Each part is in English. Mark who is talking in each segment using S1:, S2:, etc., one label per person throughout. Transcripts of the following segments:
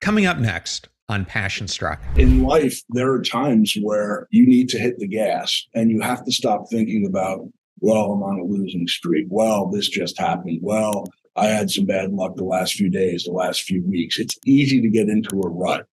S1: Coming up next on Passion Struck.
S2: In life, there are times where you need to hit the gas and you have to stop thinking about, well, I'm on a losing streak. Well, this just happened. Well, I had some bad luck the last few days, the last few weeks. It's easy to get into a rut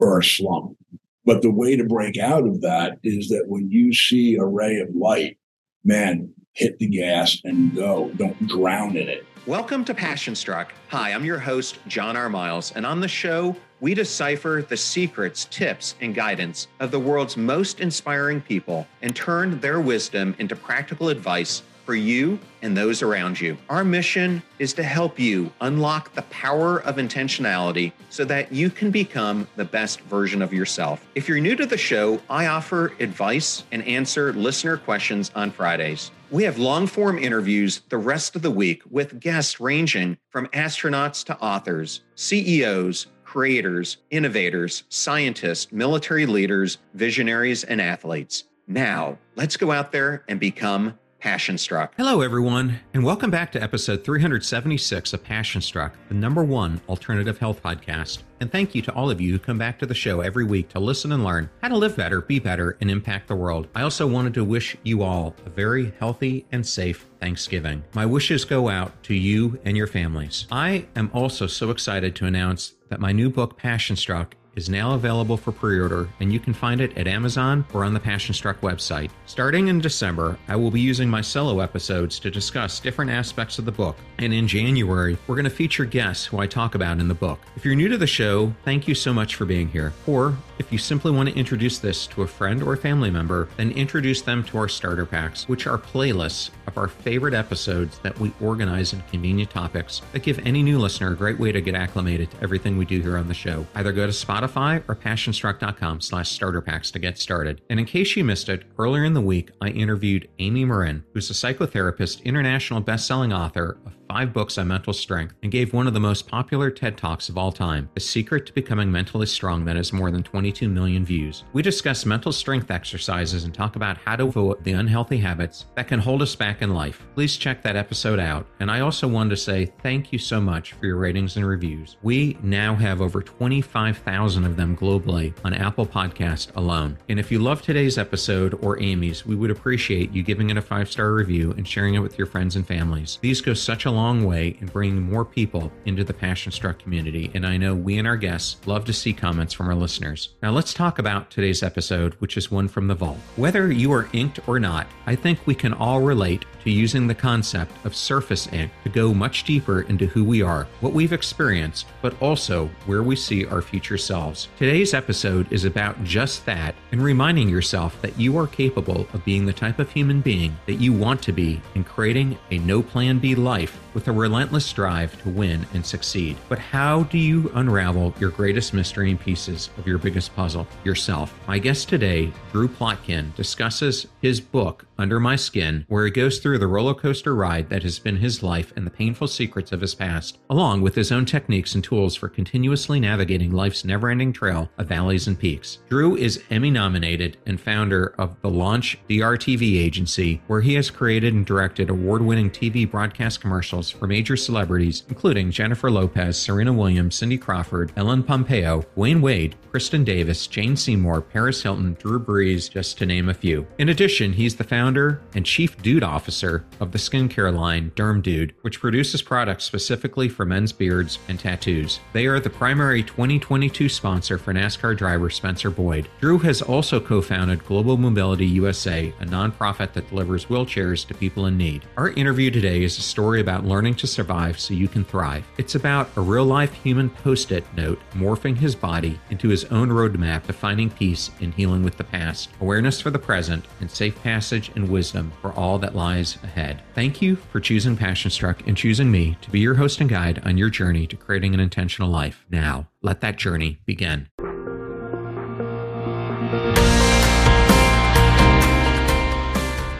S2: or a slump. But the way to break out of that is that when you see a ray of light, man, hit the gas and go. Don't drown in it.
S1: Welcome to Passion Struck. Hi, I'm your host, John R. Miles, and on the show, we decipher the secrets, tips, and guidance of the world's most inspiring people and turn their wisdom into practical advice for you and those around you. Our mission is to help you unlock the power of intentionality so that you can become the best version of yourself. If you're new to the show, I offer advice and answer listener questions on Fridays. We have long form interviews the rest of the week with guests ranging from astronauts to authors, CEOs, creators, innovators, scientists, military leaders, visionaries, and athletes. Now, let's go out there and become Passion Struck. Hello, everyone, and welcome back to episode 376 of Passion Struck, the number one alternative health podcast. And thank you to all of you who come back to the show every week to listen and learn how to live better, be better, and impact the world. I also wanted to wish you all a very healthy and safe Thanksgiving. My wishes go out to you and your families. I am also so excited to announce that my new book, Passion Struck, is now available for pre order, and you can find it at Amazon or on the Passion Struck website. Starting in December, I will be using my solo episodes to discuss different aspects of the book, and in January, we're going to feature guests who I talk about in the book. If you're new to the show, thank you so much for being here. Or if you simply want to introduce this to a friend or family member, then introduce them to our starter packs, which are playlists of our favorite episodes that we organize in convenient topics that give any new listener a great way to get acclimated to everything we do here on the show. Either go to Spotify Spotify or passionstruck.com slash starter packs to get started. And in case you missed it, earlier in the week, I interviewed Amy Morin, who's a psychotherapist, international best-selling author of five books on mental strength, and gave one of the most popular TED Talks of all time, The Secret to Becoming Mentally Strong, that has more than 22 million views. We discuss mental strength exercises and talk about how to avoid the unhealthy habits that can hold us back in life. Please check that episode out. And I also wanted to say thank you so much for your ratings and reviews. We now have over 25,000 of them globally on Apple Podcast alone. And if you love today's episode or Amy's, we would appreciate you giving it a five star review and sharing it with your friends and families. These go such a long way in bringing more people into the Passion Struck community, and I know we and our guests love to see comments from our listeners. Now let's talk about today's episode, which is one from the vault. Whether you are inked or not, I think we can all relate to using the concept of surface ink to go much deeper into who we are, what we've experienced, but also where we see our future selves. Today's episode is about just that and reminding yourself that you are capable of being the type of human being that you want to be and creating a no plan B life with a relentless drive to win and succeed. But how do you unravel your greatest mystery and pieces of your biggest puzzle? Yourself. My guest today, Drew Plotkin, discusses his book, Under My Skin, where he goes through the roller coaster ride that has been his life and the painful secrets of his past, along with his own techniques and tools for continuously navigating life's never ending trail of valleys and peaks. Drew is Emmy nominated and founder of the Launch DRTV agency, where he has created and directed award winning TV broadcast commercials for major celebrities, including Jennifer Lopez, Serena Williams, Cindy Crawford, Ellen Pompeo, Dwyane Wade, Kristin Davis, Jane Seymour, Paris Hilton, Drew Brees, just to name a few. In addition, he's the founder and chief dude officer of the skincare line Derm Dude, which produces products specifically for men's beards and tattoos. They are the primary 2022 sponsor for NASCAR driver Spencer Boyd. Drew has also co founded Global Mobility USA, a nonprofit that delivers wheelchairs to people in need. Our interview today is a story about learning to survive so you can thrive. It's about a real life human post it note morphing his body into his own roadmap to finding peace and healing with the past, awareness for the present, and safe passage and wisdom for all that lies ahead. Thank you for choosing Passion Struck and choosing me to be your host and guide on your journey to creating an intentional life. Now, let that journey begin.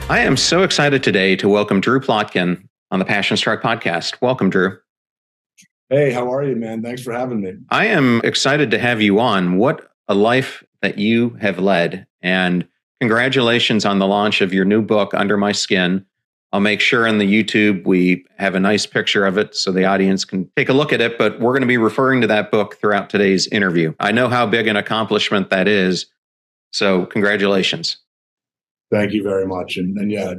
S1: I am so excited today to welcome Drew Plotkin on the Passion Struck podcast. Welcome, Drew.
S2: Hey, how are you, man? Thanks for having me.
S1: I am excited to have you on. What a life that you have led. And congratulations on the launch of your new book, Under My Skin, I'll make sure in the YouTube we have a nice picture of it so the audience can take a look at it. But we're going to be referring to that book throughout today's interview. I know how big an accomplishment that is. So, congratulations.
S2: Thank you very much. And, and yeah,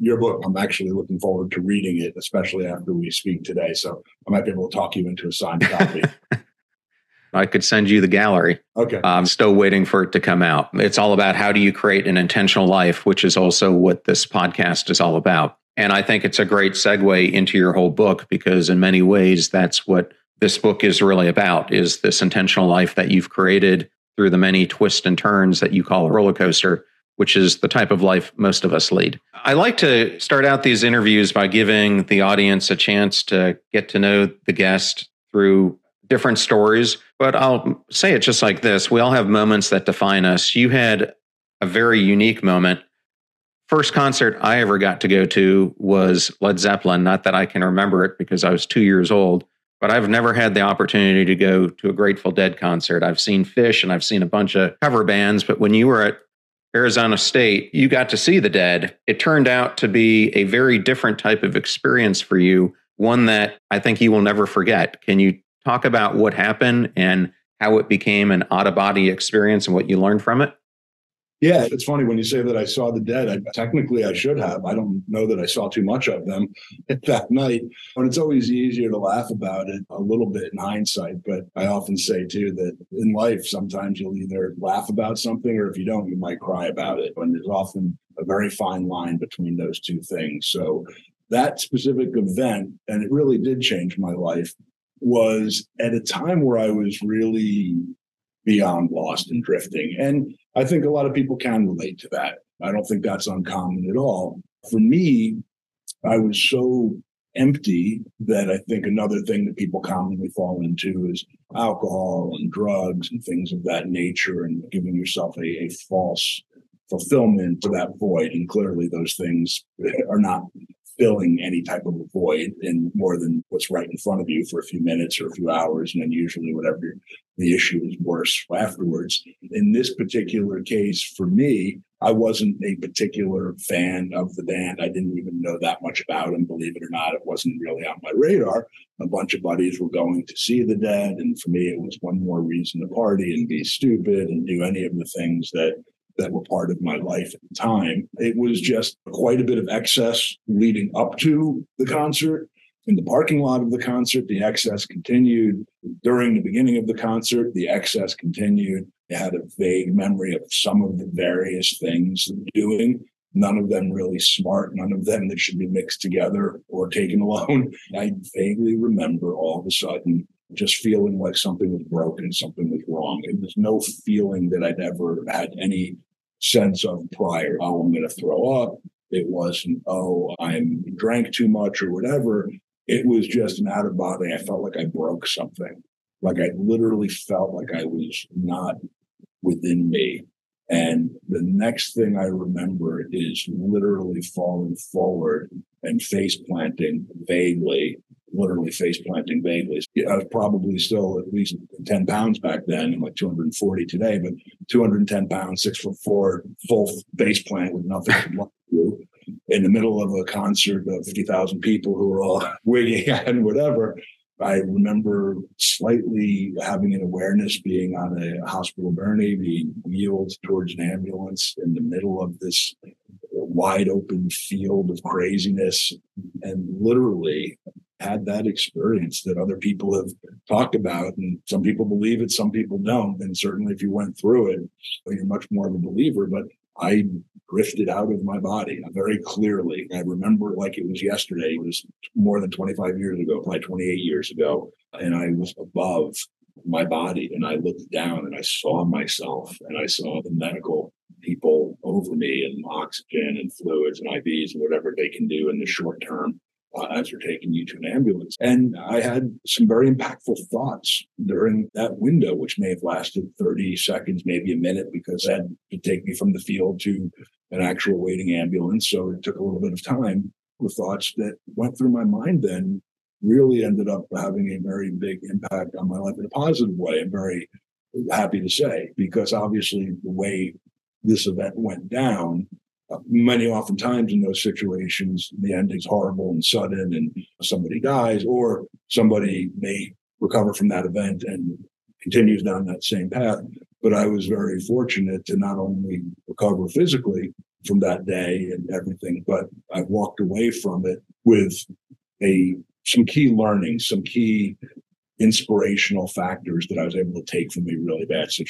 S2: your book, I'm actually looking forward to reading it, especially after we speak today. So I might be able to talk you into a signed copy.
S1: I could send you the gallery.
S2: Okay.
S1: I'm still waiting for it to come out. It's all about how do you create an intentional life, which is also what this podcast is all about. And I think it's a great segue into your whole book because in many ways that's what this book is really about is this intentional life that you've created through the many twists and turns that you call a roller coaster which is the type of life most of us lead. I like to start out these interviews by giving the audience a chance to get to know the guest through different stories, but I'll say it just like this. We all have moments that define us. You had a very unique moment. First concert I ever got to go to was Led Zeppelin. Not that I can remember it because I was two years old, but I've never had the opportunity to go to a Grateful Dead concert. I've seen Phish and I've seen a bunch of cover bands, but when you were at Arizona State, you got to see the dead. It turned out to be a very different type of experience for you, one that I think you will never forget. Can you talk about what happened and how it became an out of body experience and what you learned from it?
S2: Yeah, it's funny when you say that I saw the dead. I, technically, I should have. I don't know that I saw too much of them that night. And it's always easier to laugh about it a little bit in hindsight. But I often say too that in life, sometimes you'll either laugh about something, or if you don't, you might cry about it. And there's often a very fine line between those two things. So that specific event, and it really did change my life, was at a time where I was really beyond lost and drifting. And I think a lot of people can relate to that. I don't think that's uncommon at all. For me, I was so empty that I think another thing that people commonly fall into is alcohol and drugs and things of that nature and giving yourself a, a false fulfillment for that void. And clearly those things are not filling any type of a void in more than what's right in front of you for a few minutes or a few hours. And then usually whatever the issue is worse afterwards. In this particular case, for me, I wasn't a particular fan of the band. I didn't even know that much about them. Believe it or not, it wasn't really on my radar. A bunch of buddies were going to see the dead. And for me, it was one more reason to party and be stupid and do any of the things that that were part of my life at the time. It was just quite a bit of excess leading up to the concert. In the parking lot of the concert, the excess continued. During the beginning of the concert, the excess continued. I had a vague memory of some of the various things doing. None of them really smart, none of them that should be mixed together or taken alone. I vaguely remember all of a sudden just feeling like something was broken, something was wrong. It was no feeling that I'd ever had any sense of prior. Oh, I'm going to throw up. It wasn't, oh, I'm drank too much or whatever. It was just an out of body. I felt like I broke something. Like I literally felt like I was not within me. And the next thing I remember is literally falling forward and face planting vaguely literally face planting vaguely. I was probably still at least 10 pounds back then, and like 240 today, but 210 pounds, six foot four, full face plant with nothing to do in the middle of a concert of 50,000 people who were all wigging and whatever. I remember slightly having an awareness being on a hospital gurney, being wheeled towards an ambulance in the middle of this wide open field of craziness. And literally, had that experience that other people have talked about. And some people believe it, some people don't. And certainly if you went through it, you're much more of a believer. But I drifted out of my body very clearly. I remember like it was yesterday. It was more than 25 years ago, probably 28 years ago. And I was above my body and I looked down and I saw myself and I saw the medical people over me and oxygen and fluids and IVs and whatever they can do in the short term as they're taking you to an ambulance. And I had some very impactful thoughts during that window, which may have lasted 30 seconds, maybe a minute, because that to take me from the field to an actual waiting ambulance. So it took a little bit of time. The thoughts that went through my mind then really ended up having a very big impact on my life in a positive way. I'm very happy to say, because obviously the way this event went down, many oftentimes in those situations, the ending's horrible and sudden, and somebody dies, or somebody may recover from that event and continues down that same path. But I was very fortunate to not only recover physically from that day and everything, but I walked away from it with a some key learnings, some key inspirational factors that I was able to take from a really bad situation.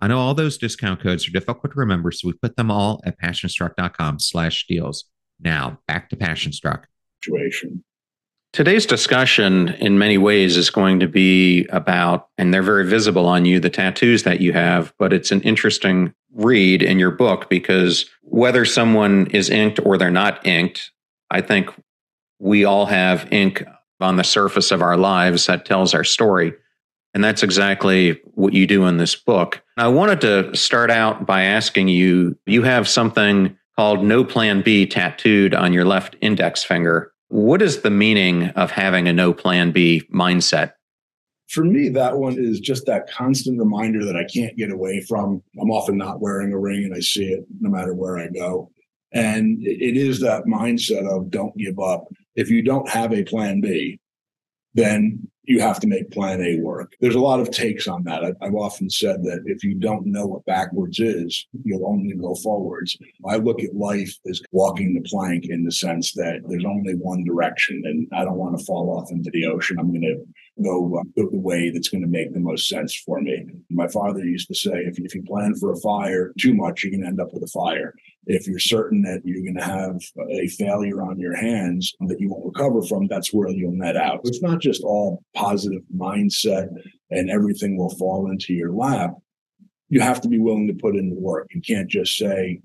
S1: I know all those discount codes are difficult to remember, so we put them all at passionstruck.com slash deals. Now back to Passionstruck.
S2: Situation.
S1: Today's discussion, in many ways, is going to be about, and they're very visible on you, the tattoos that you have, but it's an interesting read in your book because whether someone is inked or they're not inked, I think we all have ink on the surface of our lives that tells our story. And that's exactly what you do in this book. I wanted to start out by asking you you have something called No Plan B tattooed on your left index finger. What is the meaning of having a no plan B mindset?
S2: For me, that one is just that constant reminder that I can't get away from. I'm often not wearing a ring and I see it no matter where I go. And it is that mindset of don't give up. If you don't have a plan B, then you have to make plan A work. There's a lot of takes on that. I've often said that if you don't know what backwards is, you'll only go forwards. I look at life as walking the plank in the sense that there's only one direction and I don't want to fall off into the ocean. I'm going to go uh, the way that's going to make the most sense for me. My father used to say, if, if you plan for a fire too much, you're going to end up with a fire. If you're certain that you're going to have a failure on your hands that you won't recover from, that's where you'll net out. It's not just all positive mindset and everything will fall into your lap. You have to be willing to put in the work. You can't just say,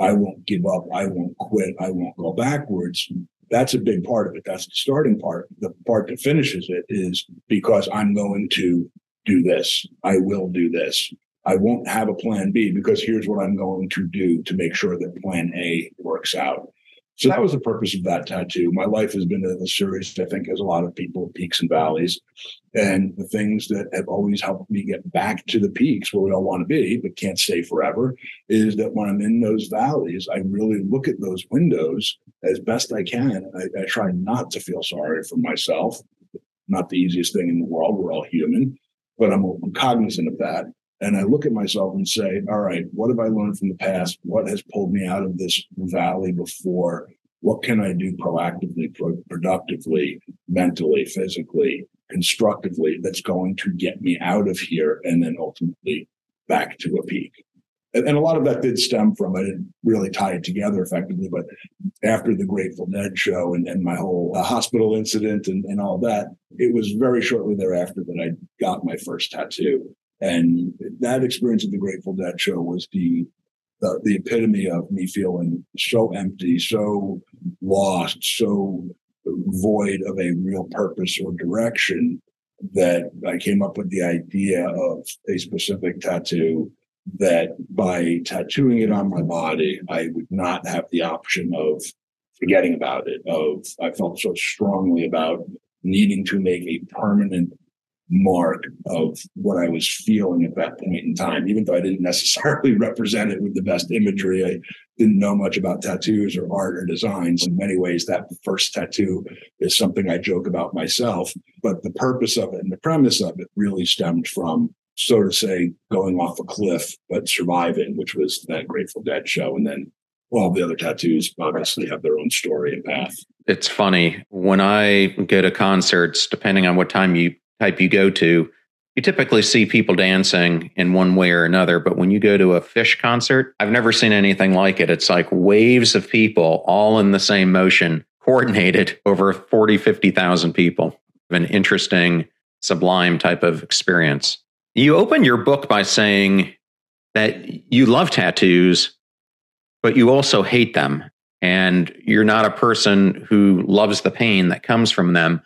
S2: I won't give up. I won't quit. I won't go backwards. That's a big part of it. That's the starting part. The part that finishes it is because I'm going to do this. I will do this. I won't have a plan B because here's what I'm going to do to make sure that plan A works out. So that was the purpose of that tattoo. My life has been a, series, I think, as a lot of people, peaks and valleys. And the things that have always helped me get back to the peaks where we all want to be, but can't stay forever, is that when I'm in those valleys, I really look at those windows as best I can. I, I try not to feel sorry for myself. Not the easiest thing in the world. We're all human, but I'm, I'm cognizant of that. And I look at myself and say, all right, what have I learned from the past? What has pulled me out of this valley before? What can I do proactively, pro- productively, mentally, physically, constructively that's going to get me out of here and then ultimately back to a peak? And, and a lot of that did stem from, I didn't really tie it together effectively, but after the Grateful Dead show and, and my whole uh, hospital incident and, and all that, it was very shortly thereafter that I got my first tattoo. And that experience of the Grateful Dead show was the, the, the epitome of me feeling so empty, so lost, so void of a real purpose or direction that I came up with the idea of a specific tattoo that by tattooing it on my body, I would not have the option of forgetting about it. Of I felt so strongly about needing to make a permanent mark of what I was feeling at that point in time, even though I didn't necessarily represent it with the best imagery. I didn't know much about tattoos or art or designs. In many ways, that first tattoo is something I joke about myself. But the purpose of it and the premise of it really stemmed from, so to say, going off a cliff, but surviving, which was that Grateful Dead show. And then all the other tattoos obviously have their own story and path.
S1: It's funny when I go to concerts, depending on what time you type you go to, you typically see people dancing in one way or another. But when you go to a Phish concert, I've never seen anything like it. It's like waves of people all in the same motion, coordinated over 40, 50,000 people. An interesting, sublime type of experience. You open your book by saying that you love tattoos, but you also hate them. And you're not a person who loves the pain that comes from them.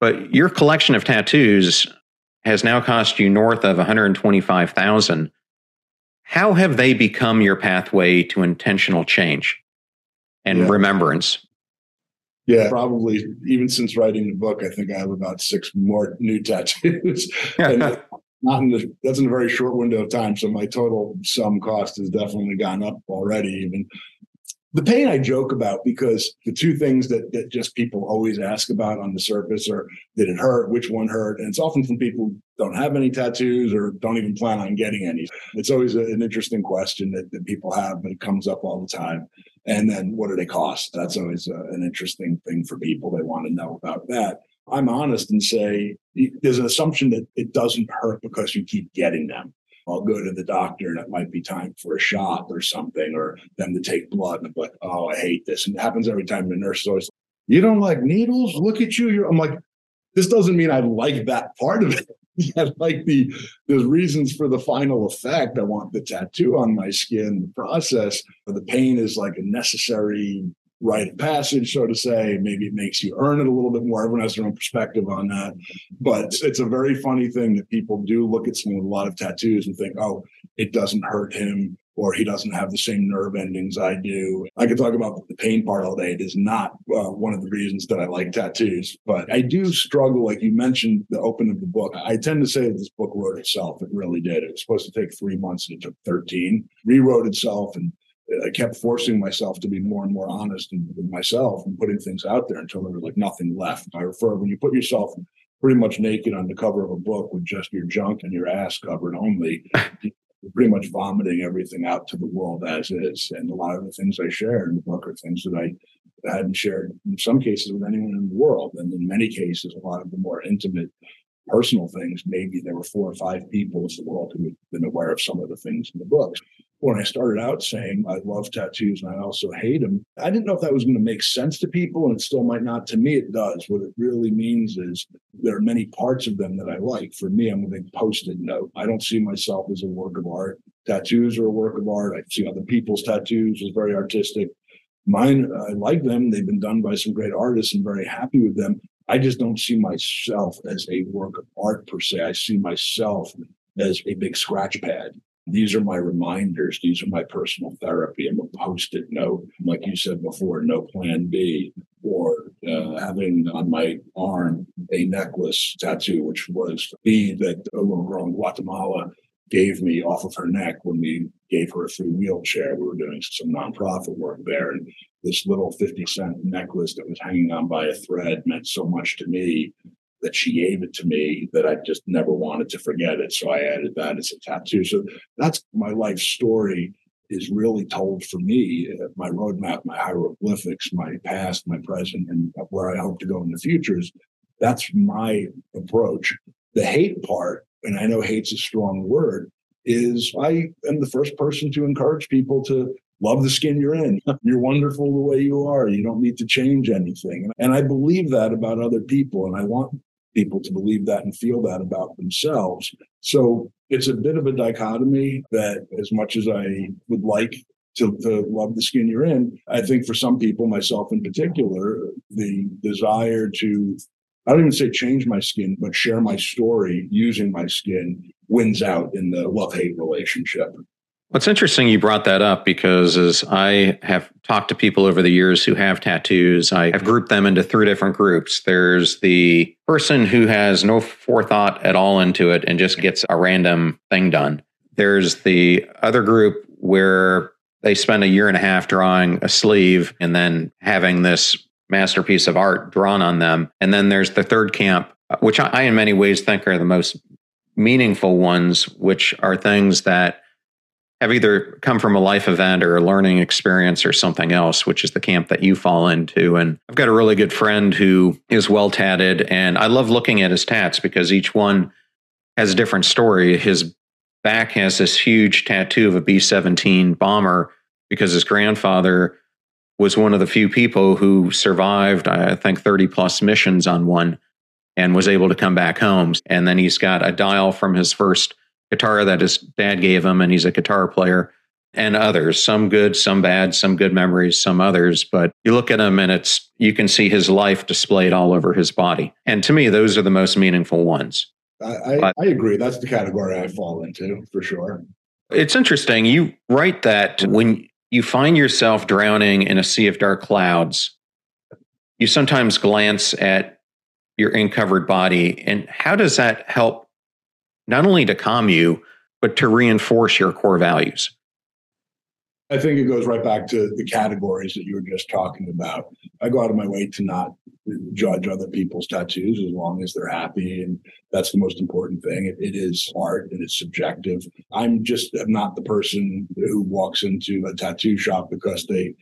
S1: But your collection of tattoos has now cost you north of 125,000. How have they become your pathway to intentional change and yeah. remembrance?
S2: Yeah, probably even since writing the book, I think I have about six more new tattoos. and not in the, that's in a very short window of time. So my total sum cost has definitely gone up already, even the pain I joke about because the two things that, that just people always ask about on the surface are did it hurt? Which one hurt? And it's often from people who don't have any tattoos or don't even plan on getting any. It's always a, an interesting question that, that people have, but it comes up all the time. And then what do they cost? That's always a, an interesting thing for people. They want to know about that. I'm honest and say there's an assumption that it doesn't hurt because you keep getting them. I'll go to the doctor and it might be time for a shot or something, or them to take blood. And I'm like, oh, I hate this. And it happens every time. The nurse is always, you don't like needles? Look at you. You're, I'm like, this doesn't mean I like that part of it. I like the the reasons for the final effect. I want the tattoo on my skin, the process. The pain is like a necessary rite of passage, so to say. Maybe it makes you earn it a little bit more. Everyone has their own perspective on that. But it's a very funny thing that people do look at someone with a lot of tattoos and think, oh, it doesn't hurt him or he doesn't have the same nerve endings I do. I could talk about the pain part all day. It is not uh, one of the reasons that I like tattoos, but I do struggle. Like you mentioned, the open of the book. I tend to say that this book wrote itself. It really did. It was supposed to take three months and it took 13. Rewrote itself and I kept forcing myself to be more and more honest with myself and putting things out there until there was like nothing left. I refer when you put yourself pretty much naked on the cover of a book with just your junk and your ass covered only, you're pretty much vomiting everything out to the world as is. And a lot of the things I share in the book are things that I hadn't shared in some cases with anyone in the world. And in many cases, a lot of the more intimate personal things, maybe there were four or five people in the world who had been aware of some of the things in the books when I started out saying I love tattoos and I also hate them, I didn't know if that was going to make sense to people, and it still might not. To me, it does. What it really means is there are many parts of them that I like. For me, I'm a big post-it note. I don't see myself as a work of art. Tattoos are a work of art. I see other people's tattoos as very artistic. Mine, I like them. They've been done by some great artists. I'm very happy with them. I just don't see myself as a work of art per se. I see myself as a big scratch pad. These are my reminders. These are my personal therapy. I'm a post it note, like you said before, no plan B, or uh, having on my arm a necklace tattoo, which was the bead that a girl in Guatemala gave me off of her neck when we gave her a free wheelchair. We were doing some nonprofit work there. And this little 50 cent necklace that was hanging on by a thread meant so much to me that she gave it to me that I just never wanted to forget it. So I added that as a tattoo. So that's my life story is really told for me. Uh, my roadmap, my hieroglyphics, my past, my present, and where I hope to go in the future is that's my approach. The hate part, and I know hate's a strong word, is I am the first person to encourage people to love the skin you're in. You're wonderful the way you are. You don't need to change anything. And I believe that about other people. And I want people to believe that and feel that about themselves. So it's a bit of a dichotomy that, as much as I would like to, to love the skin you're in, I think for some people, myself in particular, the desire to I don't even say change my skin, but share my story using my skin wins out in the love hate relationship.
S1: What's interesting you brought that up because as I have talked to people over the years who have tattoos, I have grouped them into three different groups. There's the person who has no forethought at all into it and just gets a random thing done. There's the other group where they spend a year and a half drawing a sleeve and then having this masterpiece of art drawn on them. And then there's the third camp, which I, in many ways think are the most meaningful ones, which are things that have either come from a life event or a learning experience or something else, which is the camp that you fall into. And I've got a really good friend who is well tatted, and I love looking at his tats because each one has a different story. His back has this huge tattoo of a B 17 bomber because his grandfather was one of the few people who survived, I think, 30 plus missions on one and was able to come back home. And then he's got a dial from his first guitar that his dad gave him, and he's a guitar player, and others, some good, some bad, some good memories, some others. But you look at him and it's, you can see his life displayed all over his body. And to me, those are the most meaningful ones.
S2: I, I, I agree. That's the category I fall into for sure.
S1: It's interesting. You write that when you find yourself drowning in a sea of dark clouds, you sometimes glance at your uncovered body. And how does that help not only to calm you, but to reinforce your core values?
S2: I think it goes right back to the categories that you were just talking about. I go out of my way to not judge other people's tattoos as long as they're happy. And that's the most important thing. it, it is art and it's subjective. I'm just I'm not the person who walks into a tattoo shop because they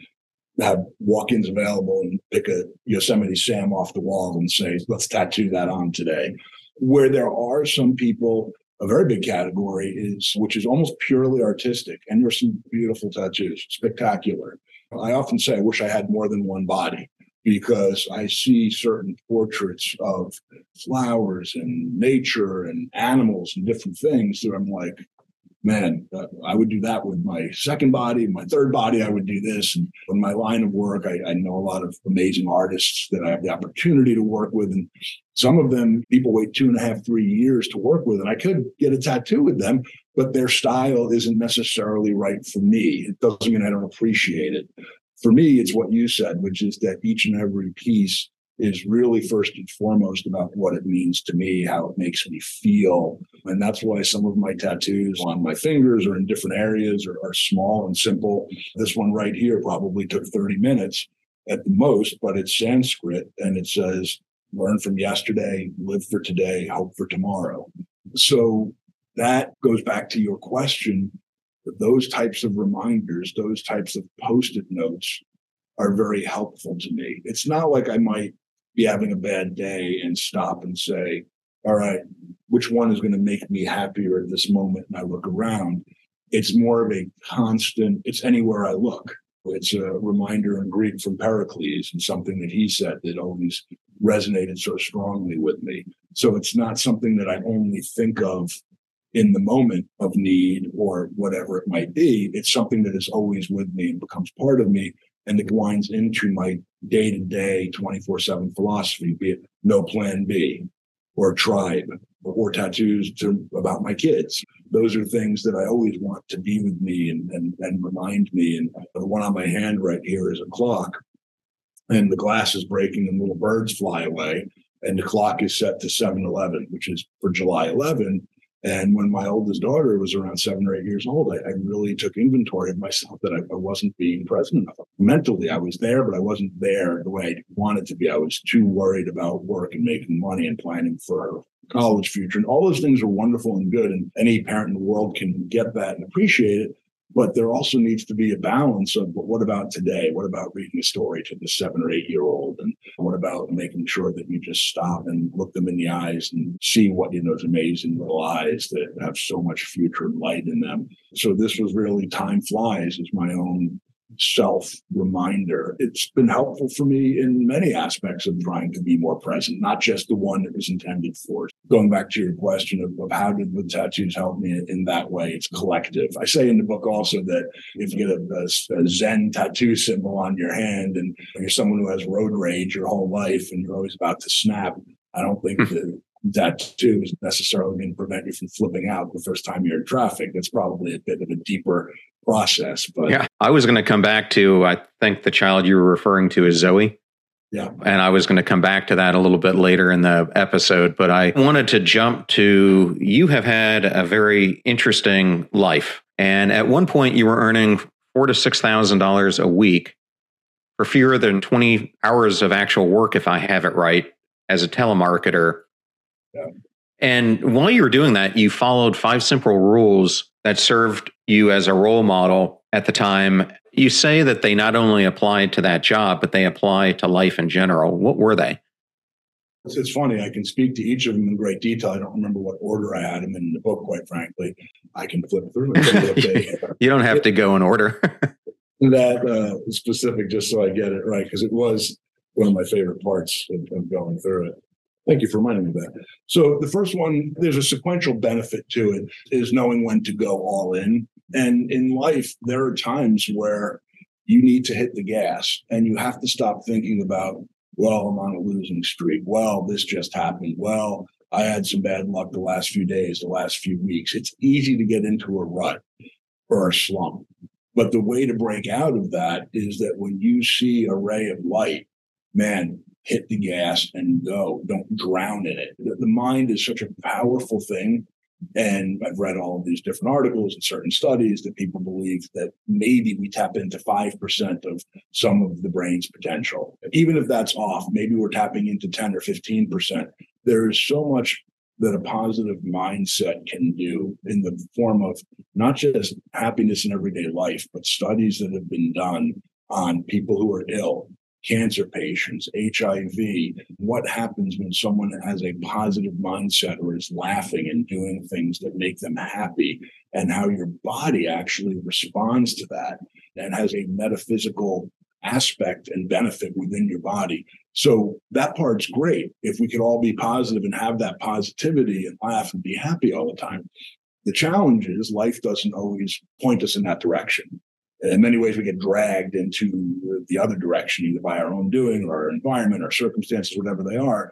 S2: have walk-ins available and pick a Yosemite Sam off the wall and say, let's tattoo that on today. Where there are some people a very big category is which is almost purely artistic and there's some beautiful tattoos spectacular. I often say i wish i had more than one body because i see certain portraits of flowers and nature and animals and different things that i'm like man, uh, I would do that with my second body, my third body, I would do this. And in my line of work, I, I, know a lot of amazing artists that I have the opportunity to work with. And some of them, people wait two and a half, three years to work with. And I could get a tattoo with them, but their style isn't necessarily right for me. It doesn't mean I don't appreciate it. For me, it's what you said, which is that each and every piece is really first and foremost about what it means to me, how it makes me feel. And that's why some of my tattoos on my fingers or in different areas are, are small and simple. This one right here probably took 30 minutes at the most, but it's Sanskrit and it says, learn from yesterday, live for today, hope for tomorrow. So that goes back to your question. Those types of reminders, those types of post it notes are very helpful to me. It's not like I might be having a bad day and stop and say, all right, which one is going to make me happier at this moment? And I look around. It's more of a constant, it's anywhere I look. It's a reminder in Greek from Pericles and something that he said that always resonated so strongly with me. So it's not something that I only think of in the moment of need or whatever it might be. It's something that is always with me and becomes part of me and it winds into my day to day 24 7 philosophy, be it no plan B or tribe or tattoos to, about my kids. Those are things that I always want to be with me and, and, and remind me. And the one on my hand right here is a clock and the glass is breaking and little birds fly away. And the clock is set to 7 11, which is for July 11. And when my oldest daughter was around seven or eight years old, I, I really took inventory of myself that I, I, wasn't being present enough. Mentally, I was there, but I wasn't there the way I wanted to be. I was too worried about work and making money and planning for college future. And all those things are wonderful and good. And any parent in the world can get that and appreciate it. But there also needs to be a balance of what about today? What about reading a story to the seven or eight year old? And what about making sure that you just stop and look them in the eyes and see what, in those amazing little eyes that have so much future light in them. So this was really time flies is my own self reminder. It's been helpful for me in many aspects of trying to be more present, not just the one that was intended for. Going back to your question of, of how did the tattoos help me in that way? It's collective. I say in the book also that if you get a, a, a Zen tattoo symbol on your hand and you're someone who has road rage your whole life and you're always about to snap, I don't think hmm. that that too is necessarily going to prevent you from flipping out the first time you're in traffic. That's probably a bit of a deeper process. But
S1: yeah, I was going to come back to, I think the child you were referring to is Zoe.
S2: Yeah.
S1: And I was going to come back to that a little bit later in the episode, but I wanted to jump to you have had a very interesting life. And at one point you were earning four to six thousand dollars a week for fewer than 20 hours of actual work, if I have it right, as a telemarketer.
S2: Yeah.
S1: And while you were doing that, you followed five simple rules that served you as a role model at the time. You say that they not only applied to that job, but they apply to life in general. What were they?
S2: It's funny. I can speak to each of them in great detail. I don't remember what order I had them in the book, quite frankly. I can flip through
S1: it. you don't have to go in order.
S2: that uh, specific, just so I get it right, because it was one of my favorite parts of, of going through it. Thank you for reminding me of that. So the first one, there's a sequential benefit to it, is knowing when to go all in. And in life, there are times where you need to hit the gas and you have to stop thinking about, well, I'm on a losing streak. Well, this just happened. Well, I had some bad luck the last few days, the last few weeks. It's easy to get into a rut or a slump. But the way to break out of that is that when you see a ray of light, man, hit the gas and go. Don't drown in it. The mind is such a powerful thing. And I've read all of these different articles and certain studies that people believe that maybe we tap into 5% of some of the brain's potential. Even if that's off, maybe we're tapping into 10 or 15%. There is so much that a positive mindset can do in the form of not just happiness in everyday life, but studies that have been done on people who are ill cancer patients, HIV, what happens when someone has a positive mindset or is laughing and doing things that make them happy, and how your body actually responds to that and has a metaphysical aspect and benefit within your body. So that part's great. If we could all be positive and have that positivity and laugh and be happy all the time. The challenge is life doesn't always point us in that direction in many ways we get dragged into the other direction either by our own doing or our environment or circumstances whatever they are.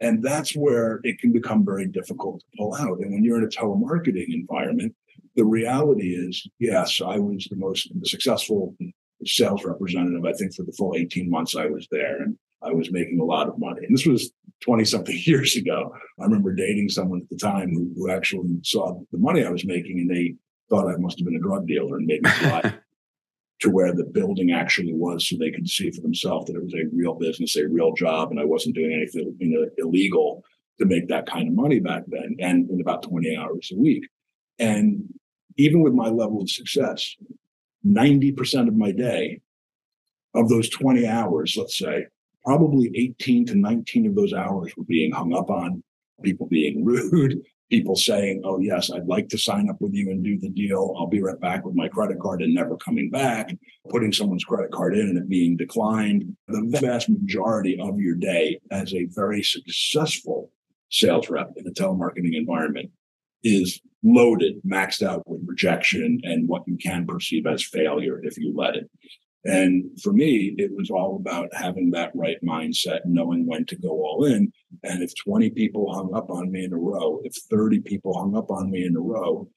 S2: And that's where it can become very difficult to pull out. And when you're in a telemarketing environment the reality is yes i was the most successful sales representative i think for the full 18 months i was there and i was making a lot of money. And this was 20 something years ago. I remember dating someone at the time who, who actually saw the money i was making and they thought i must have been a drug dealer and maybe to where the building actually was so they could see for themselves that it was a real business, a real job, and I wasn't doing anything you know, illegal to make that kind of money back then and in about 20 hours a week. And even with my level of success, 90% of my day, of those 20 hours, let's say, probably 18 to 19 of those hours were being hung up on, people being rude, people saying, Oh, yes, I'd like to sign up with you and do the deal. I'll be right back with my credit card and never coming back, putting someone's credit card in and it being declined. The vast majority of your day as a very successful sales rep in a telemarketing environment is loaded, maxed out with rejection and what you can perceive as failure if you let it. And for me, it was all about having that right mindset, knowing when to go all in. And if 20 people hung up on me in a row, if 30 people hung up on me in a row,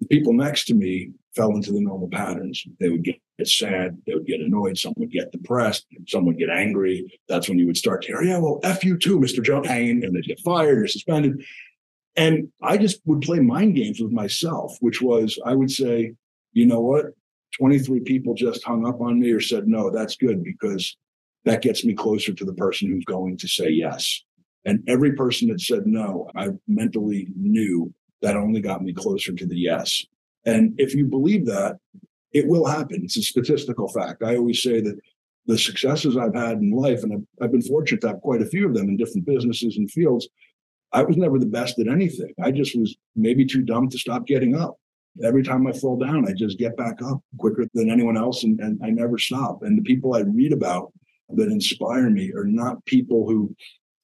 S2: the people next to me fell into the normal patterns. They would get sad, they would get annoyed, some would get depressed, some would get angry. That's when you would start to hear, yeah, well, F you too, Mr. Jones, and they'd get fired or suspended. And I just would play mind games with myself, which was I would say, you know what? 23 people just hung up on me or said no, that's good because that gets me closer to the person who's going to say yes. And every person that said no, I mentally knew that only got me closer to the yes. And if you believe that, it will happen. It's a statistical fact. I always say that the successes I've had in life, and I've, I've been fortunate to have quite a few of them in different businesses and fields, I was never the best at anything. I just was maybe too dumb to stop getting up every time I fall down, I just get back up quicker than anyone else and, and I never stop. And the people I read about that inspire me are not people who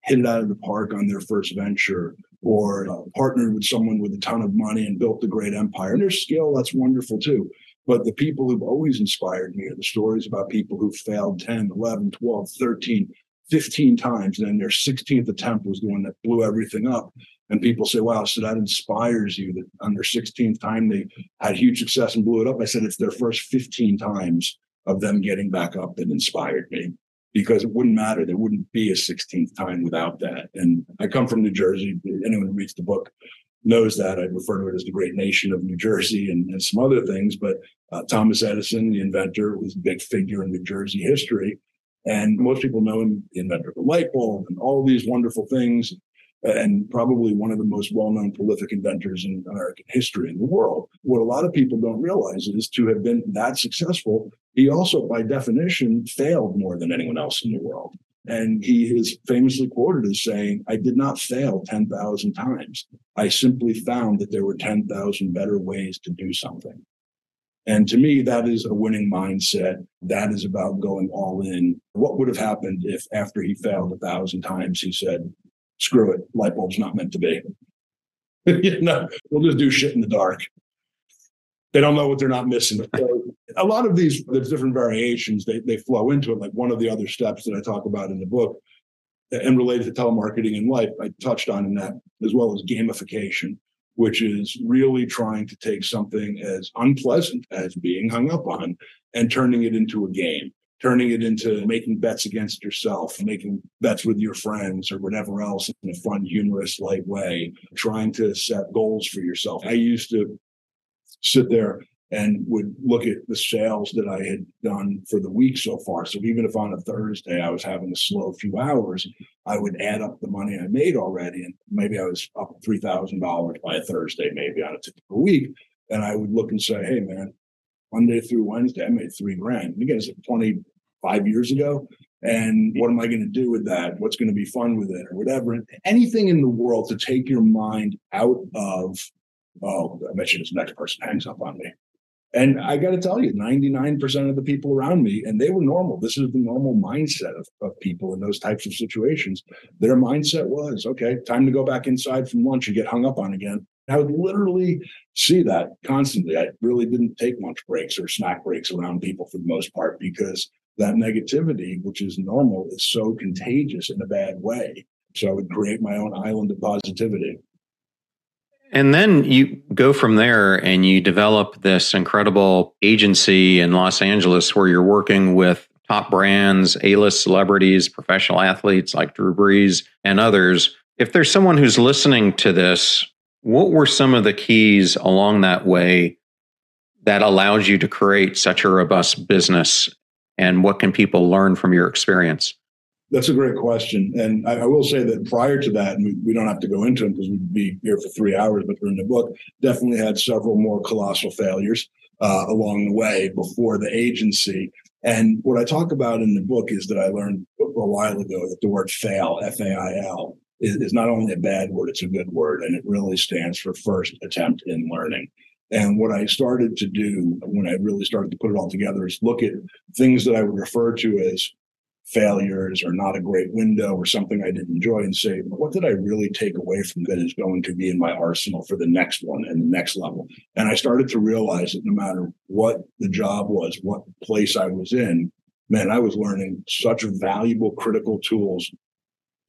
S2: hit it out of the park on their first venture or uh, partnered with someone with a ton of money and built a great empire. And there's skill, that's wonderful too. But the people who've always inspired me are the stories about people who failed 10, 11, 12, 13, 15 times. And then their 16th attempt was the one that blew everything up. And people say, wow, so that inspires you that on their 16th time they had huge success and blew it up. I said, it's their first 15 times of them getting back up that inspired me because it wouldn't matter. There wouldn't be a 16th time without that. And I come from New Jersey. Anyone who reads the book knows that. I refer to it as the great nation of New Jersey and, and some other things. But uh, Thomas Edison, the inventor, was a big figure in New Jersey history. And most people know him, the inventor of the light bulb and all these wonderful things, and probably one of the most well known prolific inventors in American history in the world. What a lot of people don't realize is to have been that successful, he also, by definition, failed more than anyone else in the world. And he is famously quoted as saying, I did not fail 10,000 times. I simply found that there were 10,000 better ways to do something. And to me, that is a winning mindset. That is about going all in. What would have happened if after he failed a thousand times, he said, screw it, light bulb's not meant to be. you know, we'll just do shit in the dark. They don't know what they're not missing. So a lot of these, there's different variations. They, they flow into it. Like one of the other steps that I talk about in the book and related to telemarketing and life, I touched on in that as well as gamification which is really trying to take something as unpleasant as being hung up on and turning it into a game, turning it into making bets against yourself, making bets with your friends or whatever else in a fun, humorous, light way, trying to set goals for yourself. I used to sit there and would look at the sales that I had done for the week so far. So even if on a Thursday I was having a slow few hours, I would add up the money I made already, and maybe I was up three thousand dollars by a Thursday, maybe on a typical week. And I would look and say, "Hey, man, Monday through Wednesday, I made three grand." And again, it's twenty five years ago. And what am I going to do with that? What's going to be fun with it, or whatever? Anything in the world to take your mind out of oh, I you this next person hangs up on me. And I got to tell you, 99% of the people around me, and they were normal. This is the normal mindset of, of people in those types of situations. Their mindset was, okay, time to go back inside from lunch and get hung up on again. I would literally see that constantly. I really didn't take lunch breaks or snack breaks around people for the most part because that negativity, which is normal, is so contagious in a bad way. So I would create my own island of positivity.
S1: And then you go from there and you develop this incredible agency in Los Angeles where you're working with top brands, A list celebrities, professional athletes like Drew Brees, and others. If there's someone who's listening to this, what were some of the keys along that way that allowed you to create such a robust business? And what can people learn from your experience?
S2: That's a great question. And I, I, will say that prior to that, and we, we don't have to go into them because we'd be here for three hours, but in the book, definitely had several more colossal failures uh, along the way before the agency. And what I talk about in the book is that I learned a while ago that the word fail, F A I L, is, is not only a bad word, it's a good word. And it really stands for first attempt in learning. And what I started to do when I really started to put it all together is look at things that I would refer to as failures or not a great window or something I didn't enjoy and say, what did I really take away from that is going to be in my arsenal for the next one and the next level? And I started to realize that no matter what the job was, what place I was in, man, I was learning such valuable, critical tools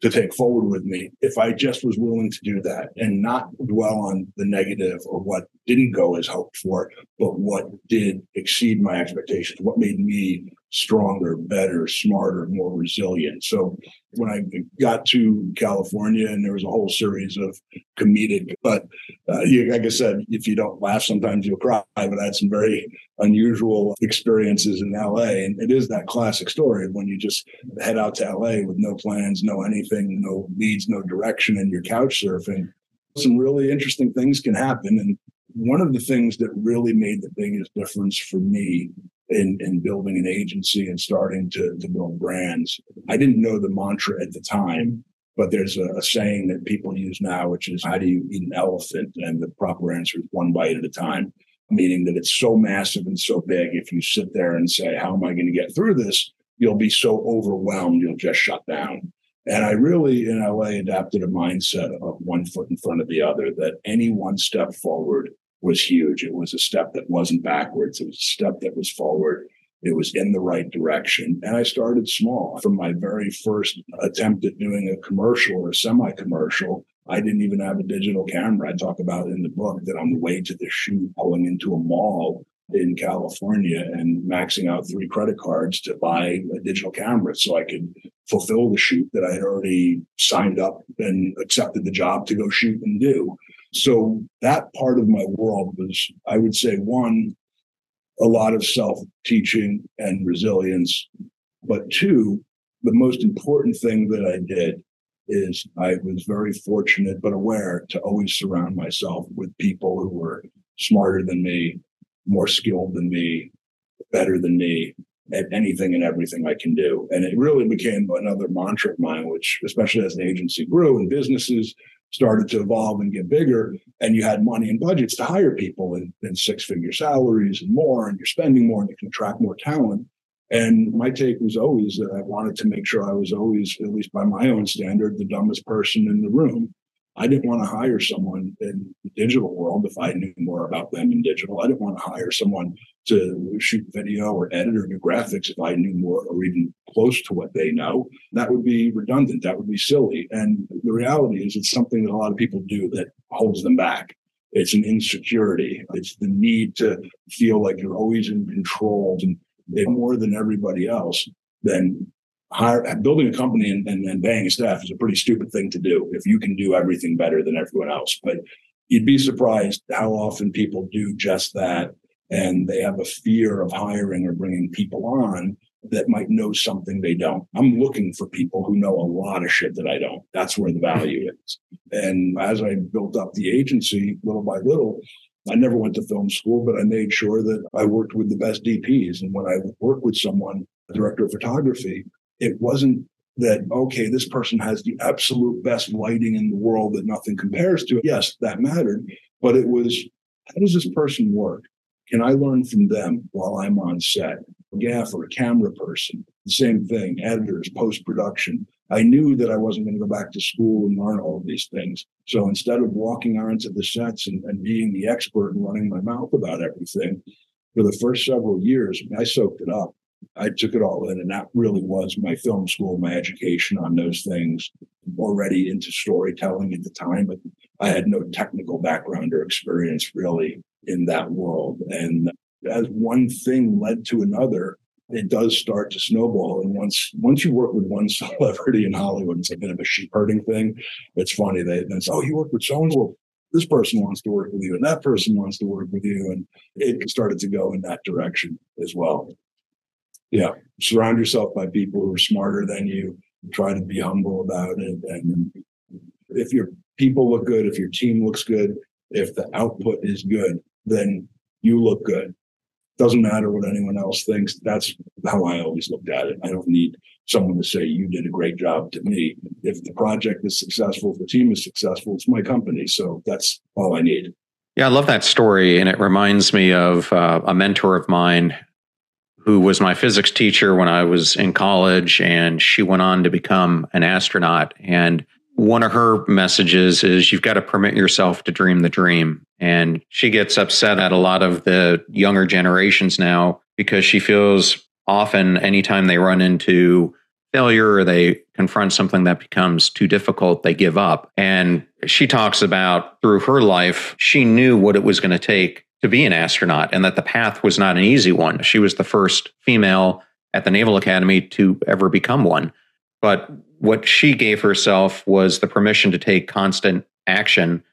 S2: to take forward with me if I just was willing to do that and not dwell on the negative or what didn't go as hoped for, but what did exceed my expectations, what made me stronger, better, smarter, more resilient. So when I got to California, and there was a whole series of comedic, but uh, you, like I said, if you don't laugh, sometimes you'll cry. But I had some very unusual experiences in LA, and it is that classic story when you just head out to LA with no plans, no anything, no leads, no direction, and you're couch surfing. Some really interesting things can happen, and one of the things that really made the biggest difference for me in, in building an agency and starting to, to build brands. I didn't know the mantra at the time, but there's a, a, saying that people use now, which is how do you eat an elephant? And the proper answer is one bite at a time, meaning that it's so massive and so big. If you sit there and say, how am I going to get through this? You'll be so overwhelmed, you'll just shut down. And I really, in LA, adapted a mindset of one foot in front of the other, that any one step forward was huge. It was a step that wasn't backwards. It was a step that was forward. It was in the right direction. And I started small. From my very first attempt at doing a commercial or a semi commercial, I didn't even have a digital camera. I talk about in the book that on the way to the shoot, pulling into a mall in California and maxing out three credit cards to buy a digital camera so I could fulfill the shoot that I had already signed up and accepted the job to go shoot and do. So that part of my world was, I would say, one, a lot of self teaching and resilience. But two, the most important thing that I did is I was very fortunate but aware to always surround myself with people who were smarter than me, more skilled than me, better than me at anything and everything I can do. And it really became another mantra of mine, which, especially as the agency grew and businesses started to evolve and get bigger, and you had money and budgets to hire people in, in six figure salaries and more, and you're spending more and you can attract more talent. And my take was always that I wanted to make sure I was always, at least by my own standard, the dumbest person in the room. I didn't want to hire someone in the digital world if I knew more about them in digital. I didn't want to hire someone to shoot video or edit or do graphics if I knew more or even close to what they know. That would be redundant. That would be silly. And the reality is, it's something that a lot of people do that holds them back. It's an insecurity. It's the need to feel like you're always in control and more than everybody else. Then hire, building a company and, and, and paying a staff is a pretty stupid thing to do if you can do everything better than everyone else. But you'd be surprised how often people do just that and they have a fear of hiring or bringing people on that might know something they don't. I'm looking for people who know a lot of shit that I don't. That's where the value hmm. is. And as I built up the agency little by little, I never went to film school, but I made sure that I worked with the best DPs. And when I work with someone, a director of photography, it wasn't that, okay, this person has the absolute best lighting in the world that nothing compares to. Yes, that mattered, but it was, how does this person work? Can I learn from them while I'm on set? A gaffer, a camera person, the same thing, editors, post production. I knew that I wasn't going to go back to school and learn all of these things. So instead of walking onto the sets and, and being the expert and running my mouth about everything, for the first several years, I soaked it up. I took it all in, and that really was my film school, my education on those things. Already into storytelling at the time, but I had no technical background or experience really in that world. And as one thing led to another, it does start to snowball. And once once you work with one celebrity in Hollywood, it's a bit of a sheep herding thing. It's funny. They then say, "Oh, you work with so and so. This person wants to work with you, and that person wants to work with you." And it started to go in that direction as well. Yeah, surround yourself by people who are smarter than you. Try to be humble about it, and if your people look good, if your team looks good, if the output is good, then you look good. Doesn't matter what anyone else thinks. That's how I always looked at it. I don't need someone to say you did a great job to me. If the project is successful, if the team is successful, it's my company. So that's all I need.
S1: Yeah, I love that story. And it reminds me of uh, a mentor of mine who was my physics teacher when I was in college. And she went on to become an astronaut. And one of her messages is you've got to permit yourself to dream the dream. And she gets upset at a lot of the younger generations now because she feels often anytime they run into failure or they confront something that becomes too difficult, they give up. And she talks about through her life, she knew what it was going to take to be an astronaut and that the path was not an easy one. She was the first female at the Naval Academy to ever become one. But what she gave herself was the permission to take constant action.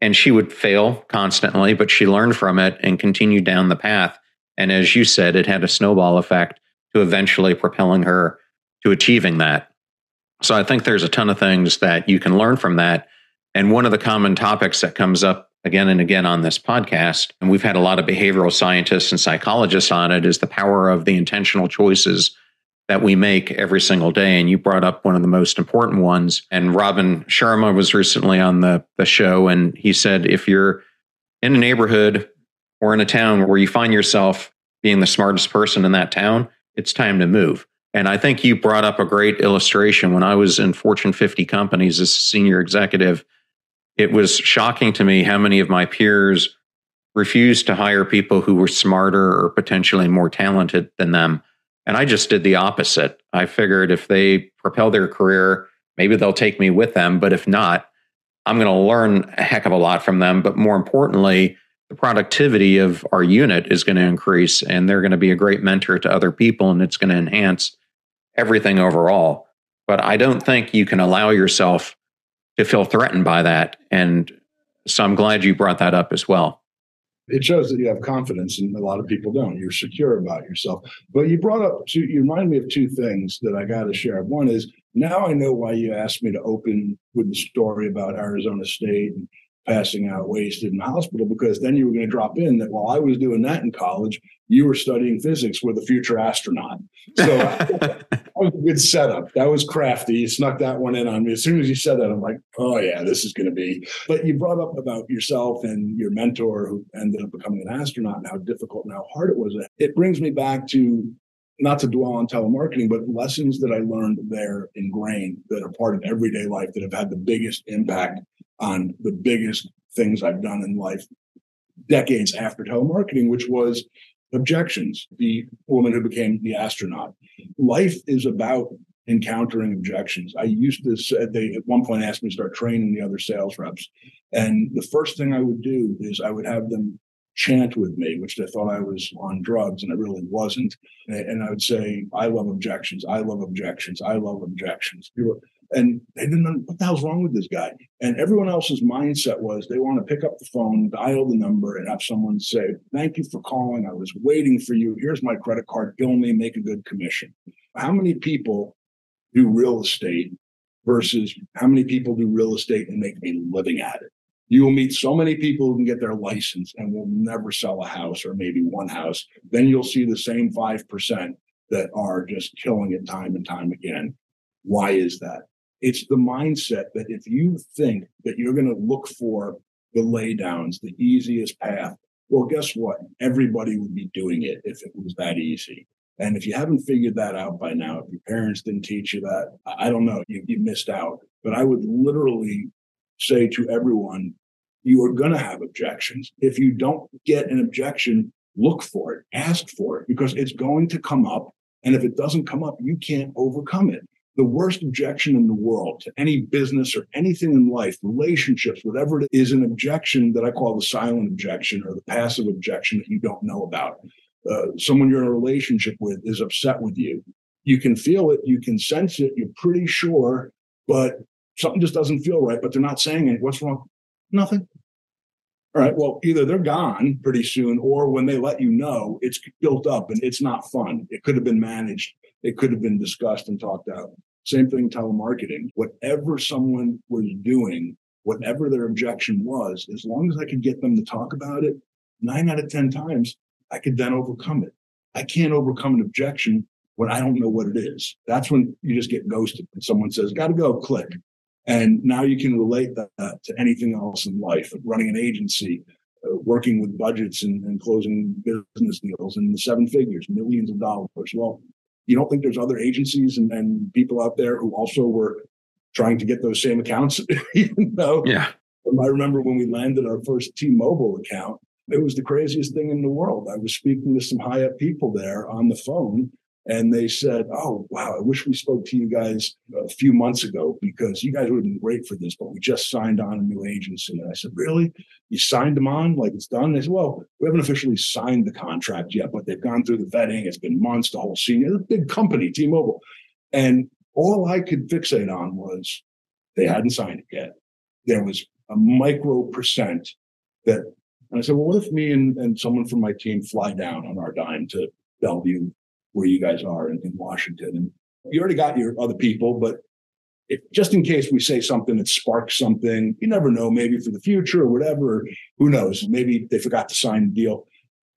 S1: And she would fail constantly, but she learned from it and continued down the path. And as you said, it had a snowball effect to eventually propelling her to achieving that. So I think there's a ton of things that you can learn from that. And one of the common topics that comes up again and again on this podcast, and we've had a lot of behavioral scientists and psychologists on it, is the power of the intentional choices that we make every single day. And you brought up one of the most important ones. And Robin Sharma was recently on the, the show, and he said if you're in a neighborhood or in a town where you find yourself being the smartest person in that town, it's time to move. And I think you brought up a great illustration. When I was in Fortune 50 companies as a senior executive, it was shocking to me how many of my peers refused to hire people who were smarter or potentially more talented than them. And I just did the opposite. I figured if they propel their career, maybe they'll take me with them. But if not, I'm going to learn a heck of a lot from them. But more importantly, the productivity of our unit is going to increase and they're going to be a great mentor to other people and it's going to enhance everything overall. But I don't think you can allow yourself to feel threatened by that. And so I'm glad you brought that up as well.
S2: It shows that you have confidence, and a lot of people don't. You're secure about yourself. But you brought up two, you remind me of two things that I got to share. One is now I know why you asked me to open with the story about Arizona State and passing out wasted in the hospital because then you were going to drop in that while I was doing that in college, you were studying physics with a future astronaut. So that was a good setup. That was crafty. You snuck that one in on me. As soon as you said that, I'm like, oh yeah, this is going to be. But you brought up about yourself and your mentor who ended up becoming an astronaut and how difficult and how hard it was. It brings me back to not to dwell on telemarketing, but lessons that I learned there ingrained that are part of everyday life that have had the biggest impact on the biggest things I've done in life decades after telemarketing, which was objections. The woman who became the astronaut. Life is about encountering objections. I used to say they at one point asked me to start training the other sales reps. And the first thing I would do is I would have them chant with me, which they thought I was on drugs, and I really wasn't. And I would say, I love objections. I love objections. I love objections. And they didn't know what the hell's wrong with this guy. And everyone else's mindset was they want to pick up the phone, dial the number, and have someone say, Thank you for calling. I was waiting for you. Here's my credit card. Bill me, make a good commission. How many people do real estate versus how many people do real estate and make a living at it? You will meet so many people who can get their license and will never sell a house or maybe one house. Then you'll see the same 5% that are just killing it time and time again. Why is that? It's the mindset that if you think that you're going to look for the laydowns, the easiest path, well, guess what? Everybody would be doing it if it was that easy. And if you haven't figured that out by now, if your parents didn't teach you that, I don't know, you, you missed out. But I would literally say to everyone, you are going to have objections. If you don't get an objection, look for it, ask for it, because it's going to come up. And if it doesn't come up, you can't overcome it the worst objection in the world to any business or anything in life, relationships, whatever it is, an objection that I call the silent objection or the passive objection that you don't know about. Uh, someone you're in a relationship with is upset with you. You can feel it, you can sense it, you're pretty sure, but something just doesn't feel right, but they're not saying it. What's wrong? Nothing. All right. Well, either they're gone pretty soon, or when they let you know, it's built up and it's not fun. It could have been managed. It could have been discussed and talked out. Same thing, telemarketing. Whatever someone was doing, whatever their objection was, as long as I could get them to talk about it, nine out of 10 times, I could then overcome it. I can't overcome an objection when I don't know what it is. That's when you just get ghosted. And someone says, got to go, click. And now you can relate that to anything else in life, running an agency, uh, working with budgets and, and, closing business deals in the seven figures, millions of dollars. Well, you don't think there's other agencies and, and people out there who also were trying to get those same accounts? you know?
S1: Yeah.
S2: I remember when we landed our first T-Mobile account, it was the craziest thing in the world. I was speaking to some high up people there on the phone, and they said, "Oh, wow! I wish we spoke to you guys a few months ago because you guys would have been great for this, but we just signed on a new agency." And I said, "Really? You signed them on? Like it's done?" They said, "Well, we haven't officially signed the contract yet, but they've gone through the vetting. It's been months, the whole senior, a big company, T-Mobile." And all I could fixate on was they hadn't signed it yet. There was a micro percent that, and I said, "Well, what if me and, and someone from my team fly down on our dime to Bellevue where you guys are in, in Washington. And you already got your other people, but if, just in case we say something that sparks something, you never know, maybe for the future or whatever, who knows? Maybe they forgot to sign the deal.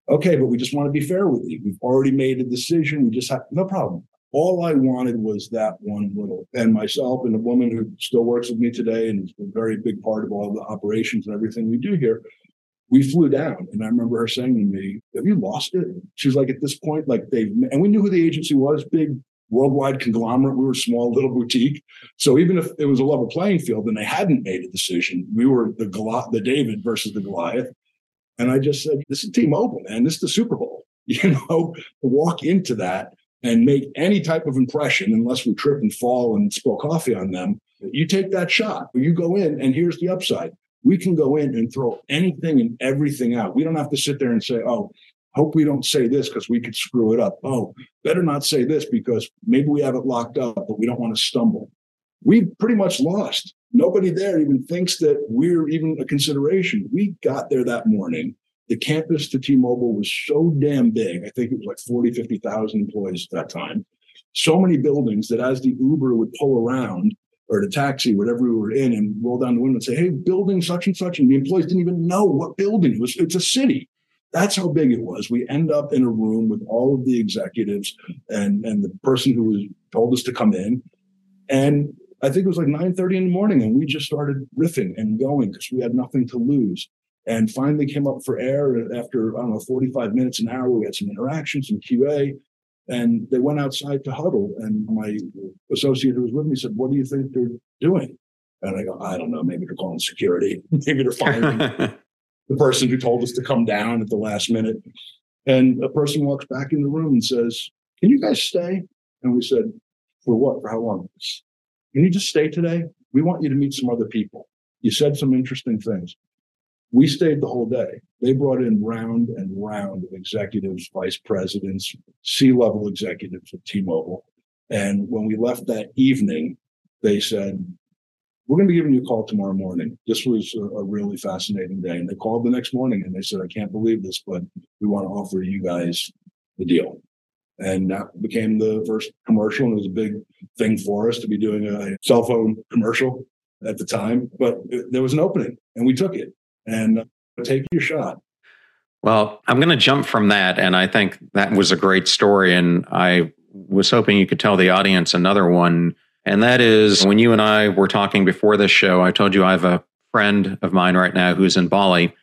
S2: Okay, but we just want to be fair with you. We've already made a decision. We just have no problem. All I wanted was that one little, and myself and the woman who still works with me today and is a very big part of all the operations and everything we do here we flew down and I remember her saying to me, have you lost it? She was like, at this point, like they, and we knew who the agency was, big worldwide conglomerate. We were small little boutique. So even if it was a level playing field and they hadn't made a decision, we were the Goliath, the David versus the Goliath. And I just said, this is T-Mobile, man. This is the Super Bowl. You know, walk into that and make any type of impression, unless we trip and fall and spill coffee on them, you take that shot. You go in, and here's the upside. We can go in and throw anything and everything out. We don't have to sit there and say, oh, hope we don't say this because we could screw it up. Oh, better not say this because maybe we have it locked up, but we don't want to stumble. We pretty much lost. Nobody there even thinks that we're even a consideration. We got there that morning. The campus to T-Mobile was so damn big. I think it was like 40, 50,000 employees at that time. So many buildings that as the Uber would pull around or the taxi, whatever we were in, and roll down the window and say, "Hey, building such and such," and the employees didn't even know what building it was. It's a city. That's how big it was. We end up in a room with all of the executives and and the person who was told us to come in, and I think it was like 9:30 in the morning, and we just started riffing and going because we had nothing to lose. And finally came up for air after I don't know 45 minutes, an hour. We had some interactions and QA, and they went outside to huddle. And my associate who was with me said, What do you think they're doing? And I go, I don't know. Maybe they're calling security. maybe they're firing the person who told us to come down at the last minute. And a person walks back in the room and says, Can you guys stay? And we said, For what? For how long? Can you just stay today? We want you to meet some other people. You said some interesting things. We stayed the whole day. They brought in round and round of executives, vice presidents, C level executives of T Mobile. And when we left that evening, they said, We're going to be giving you a call tomorrow morning. This was a, a really fascinating day. And they called the next morning and they said, I can't believe this, but we want to offer you guys the deal. And that became the first commercial. And it was a big thing for us to be doing a cell phone commercial at the time. But there was an opening and we took it and uh, take your shot.
S1: Well, I'm going to jump from that. And I think that was a great story. And I was hoping you could tell the audience another one. And that is when you and I were talking before this show, I told you I have a friend of mine right now who's in Bali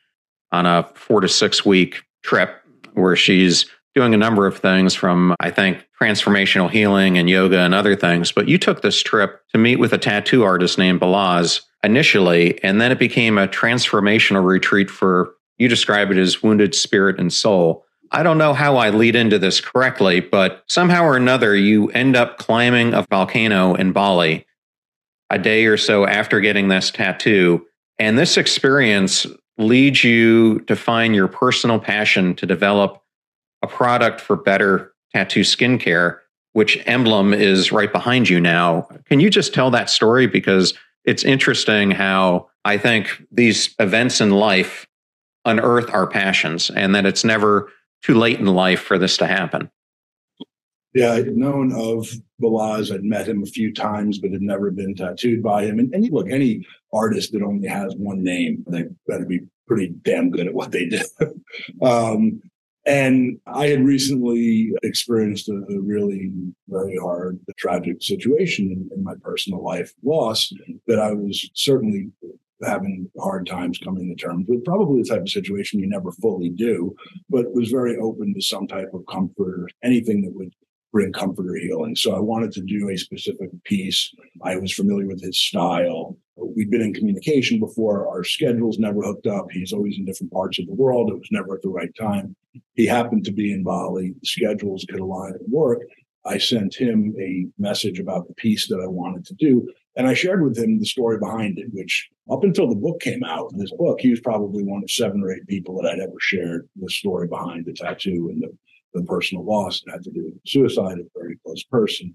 S1: on a four to six week trip where she's doing a number of things from, I think, transformational healing and yoga and other things. But you took this trip to meet with a tattoo artist named Balazs initially, and then it became a transformational retreat for, you describe it as wounded spirit and soul. I don't know how I lead into this correctly, but somehow or another, you end up climbing a volcano in Bali a day or so after getting this tattoo. And this experience leads you to find your personal passion to develop a product for better tattoo skincare, which emblem is right behind you now. Can you just tell that story? Because it's interesting how I think these events in life unearth our passions and that it's never too late in life for this to happen.
S2: Yeah, I'd known of Balazs. I'd met him a few times, but had never been tattooed by him. And, and look, any artist that only has one name, they better be pretty damn good at what they do. um, and I had recently experienced a, a really very hard, tragic situation in, in, my personal life, loss that I was certainly having hard times coming to terms with. Probably the type of situation you never fully do, but was very open to some type of comfort or anything that would bring comfort or healing. So I wanted to do a specific piece. I was familiar with his style. We'd been in communication before. Our schedules never hooked up. He's always in different parts of the world. It was never at the right time. He happened to be in Bali. The schedules could align and work. I sent him a message about the piece that I wanted to do. And I shared with him the story behind it, which up until the book came out, this book, he was probably one of seven or eight people that I'd ever shared the story behind the tattoo and the the personal loss that had to do with suicide of a very close person.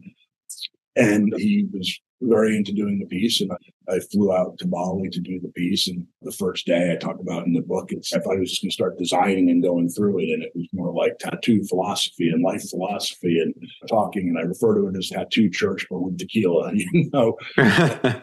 S2: And he was very into doing the piece. And I, I, flew out to Bali to do the piece. And the first day I talk about in the book, it's, I thought I was just going to start designing and going through it. And it was more like tattoo philosophy and life philosophy and talking. And I refer to it as tattoo church, but with tequila, you know.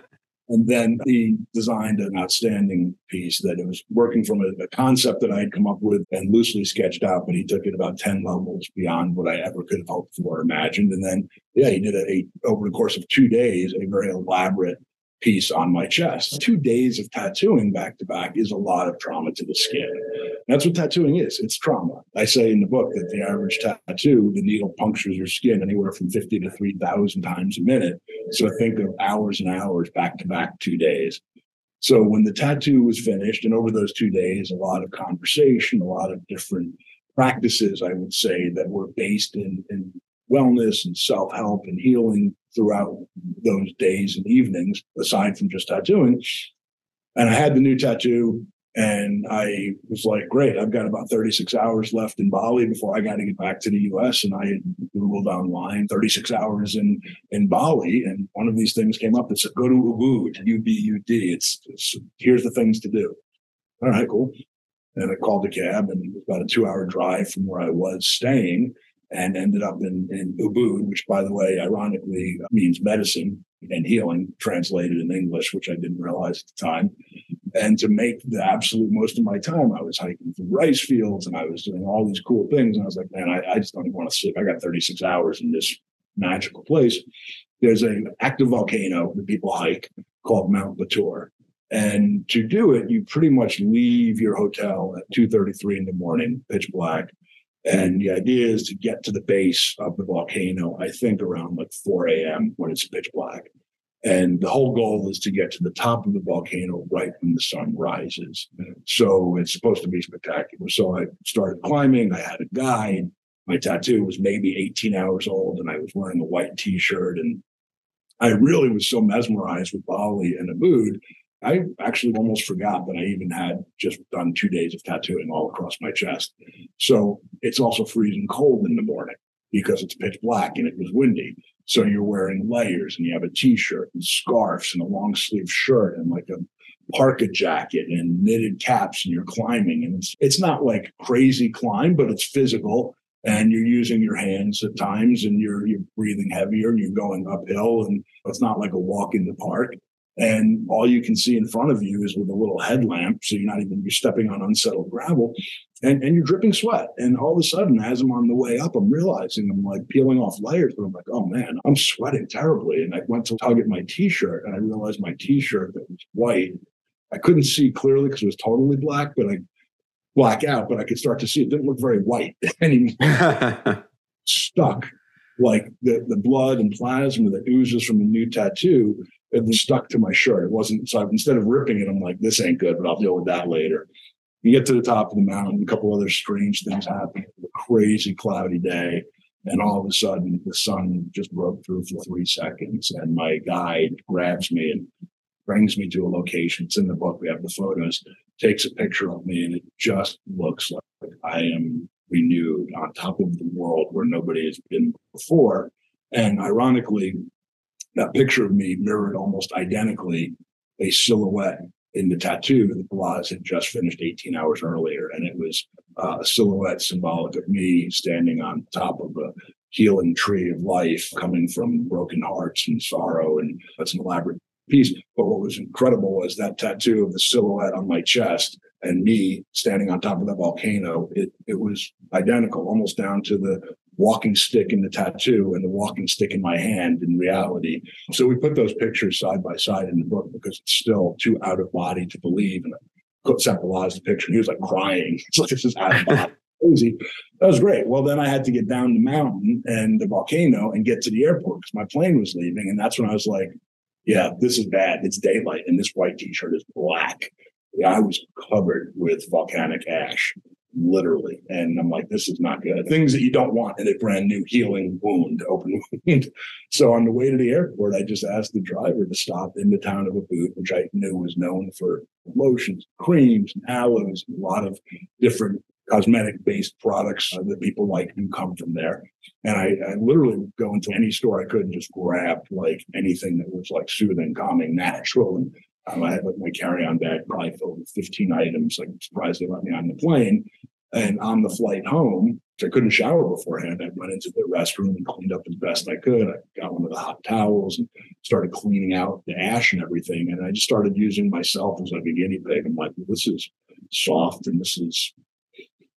S2: And then he designed an outstanding piece that it was working from a, a, concept that I had come up with and loosely sketched out, but he took it about 10 levels beyond what I ever could have hoped for or imagined. And then, yeah, he did a, a over the course of two days, a very elaborate piece on my chest. Two days of tattooing back to back is a lot of trauma to the skin. That's what tattooing is. It's trauma. I say in the book that the average tattoo, the needle punctures your skin anywhere from 50 to 3,000 times a minute. So think of hours and hours back to back, two days. So when the tattoo was finished, and over those two days, a lot of conversation, a lot of different practices, I would say, that were based in, in wellness and self help and healing throughout those days and evenings, aside from just tattooing. And I had the new tattoo and I was like, great, I've got about 36 hours left in Bali before I got to get back to the US. And I Googled online 36 hours in, in Bali. And one of these things came up that said, go to Ubud, U-B-U-D. It's, it's here's the things to do. All right, cool. And I called a cab and it was about a two hour drive from where I was staying and ended up in, in Ubud, which by the way, ironically means medicine and healing translated in English, which I didn't realize at the time. And to make the absolute most of my time, I was hiking through rice fields and I was doing all these cool things. And I was like, man, I, I just don't even want to sleep. I got 36 hours in this magical place. There's an active volcano that people hike called Mount Batur. And to do it, you pretty much leave your hotel at 2.33 in the morning, pitch black. And the idea is to get to the base of the volcano, I think around like 4 a.m. when it's pitch black. And the whole goal is to get to the top of the volcano right when the sun rises. So it's supposed to be spectacular. So I started climbing. I had a guide. My tattoo was maybe 18 hours old, and I was wearing a white t shirt. And I really was so mesmerized with Bali and Ubud. I actually almost forgot that I even had just done two days of tattooing all across my chest. So it's also freezing cold in the morning because it's pitch black and it was windy. So you're wearing layers and you have a t-shirt and scarves and a long sleeve shirt and like a parka jacket and knitted caps and you're climbing and it's, it's not like crazy climb, but it's physical and you're using your hands at times and you're, you're breathing heavier and you're going uphill and it's not like a walk in the park and all you can see in front of you is with a little headlamp. So you're not even, you're stepping on unsettled gravel and, and you're dripping sweat. And all of a sudden, as I'm on the way up, I'm realizing I'm like peeling off layers, but I'm like, oh man, I'm sweating terribly. And I went to tug at my t-shirt and I realized my t-shirt that was white, I couldn't see clearly because it was totally black, but I black out, but I could start to see it didn't look very white anymore. Stuck like the, the blood and plasma that oozes from a new tattoo it stuck to my shirt. It wasn't so instead of ripping it, I'm like, this ain't good, but I'll deal with that later. You get to the top of the mountain, a couple other strange things happen. A crazy cloudy day. And all of a sudden the sun just broke through for three seconds. And my guide grabs me and brings me to a location. It's in the book. We have the photos, takes a picture of me, and it just looks like I am renewed on top of the world where nobody has been before. And ironically, that picture of me mirrored almost identically a silhouette in the tattoo that Balazs had just finished 18 hours earlier. And it was uh, a silhouette symbolic of me standing on top of a healing tree of life coming from broken hearts and sorrow. And that's an elaborate piece. But what was incredible was that tattoo of the silhouette on my chest and me standing on top of the volcano. It, it was identical, almost down to the walking stick in the tattoo and the walking stick in my hand in reality. So we put those pictures side by side in the book because it's still too out of body to believe. And I symbolized the picture. And he was like crying. It's like, this is out of body. Crazy. That was great. Well, then I had to get down the mountain and the volcano and get to the airport because my plane was leaving. And that's when I was like, yeah, this is bad. It's daylight and this white t-shirt is black. Yeah, I was covered with volcanic ash literally. And I'm like, this is not good. Things that you don't want in a brand new healing wound, open wound. So on the way to the airport, I just asked the driver to stop in the town of Ubud, which I knew was known for lotions, creams, and aloes, and a lot of different cosmetic based products that people like do come from there. And I, I, literally would go into any store I could and just grab like anything that was like soothing, calming, natural. And um, I had like my carry on bag probably filled with 15 items. Like, surprised they let me on the plane. And on the flight home, I couldn't shower beforehand. I went into the restroom and cleaned up as best I could. I got one of the hot towels and started cleaning out the ash and everything. And I just started using myself as like a guinea pig. I'm like, this is soft and this is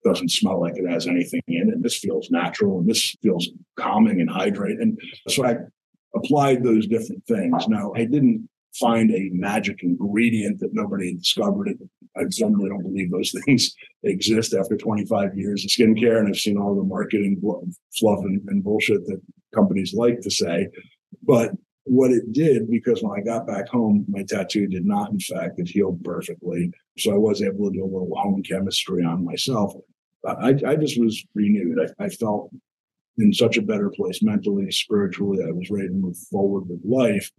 S2: doesn't smell like it has anything in it. This feels natural and this feels calming and hydrating. And so I applied those different things. Now I didn't find a magic ingredient that nobody had discovered. It. I generally don't believe those things exist after 25 years of skincare, and I've seen all the marketing fluff and, and bullshit that companies like to say. But what it did, because when I got back home, my tattoo did not, in fact, it healed perfectly. So I was able to do a little home chemistry on myself. I, I just was renewed. I, I felt in such a better place mentally, spiritually. I was ready to move forward with life.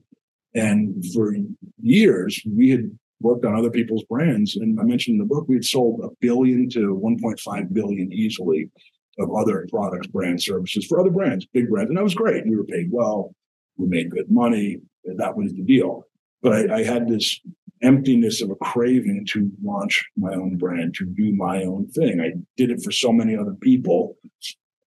S2: And for years, we had worked on other people's brands. And I mentioned in the book, we had sold a billion to 1.5 billion easily of other products, brand services for other brands, big brands. And that was great. We were paid well. We made good money. That was the deal. But I, I had this emptiness of a craving to launch my own brand, to do my own thing. I did it for so many other people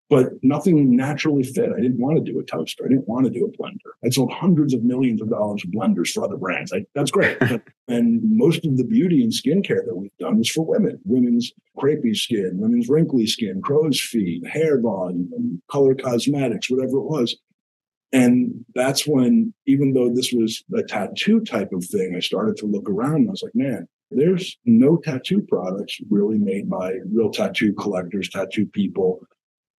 S2: but nothing naturally fit. I didn't want to do a toaster. I didn't want to do a blender. I sold hundreds of millions of dollars of blenders for other brands. I, that's great. and most of the beauty and skincare that we've done was for women, women's crepey skin, women's wrinkly skin, crow's feet, hair volume, color cosmetics, whatever it was. And that's when, even though this was a tattoo type of thing, I started to look around and I was like, man, there's no tattoo products really made by real tattoo collectors, tattoo people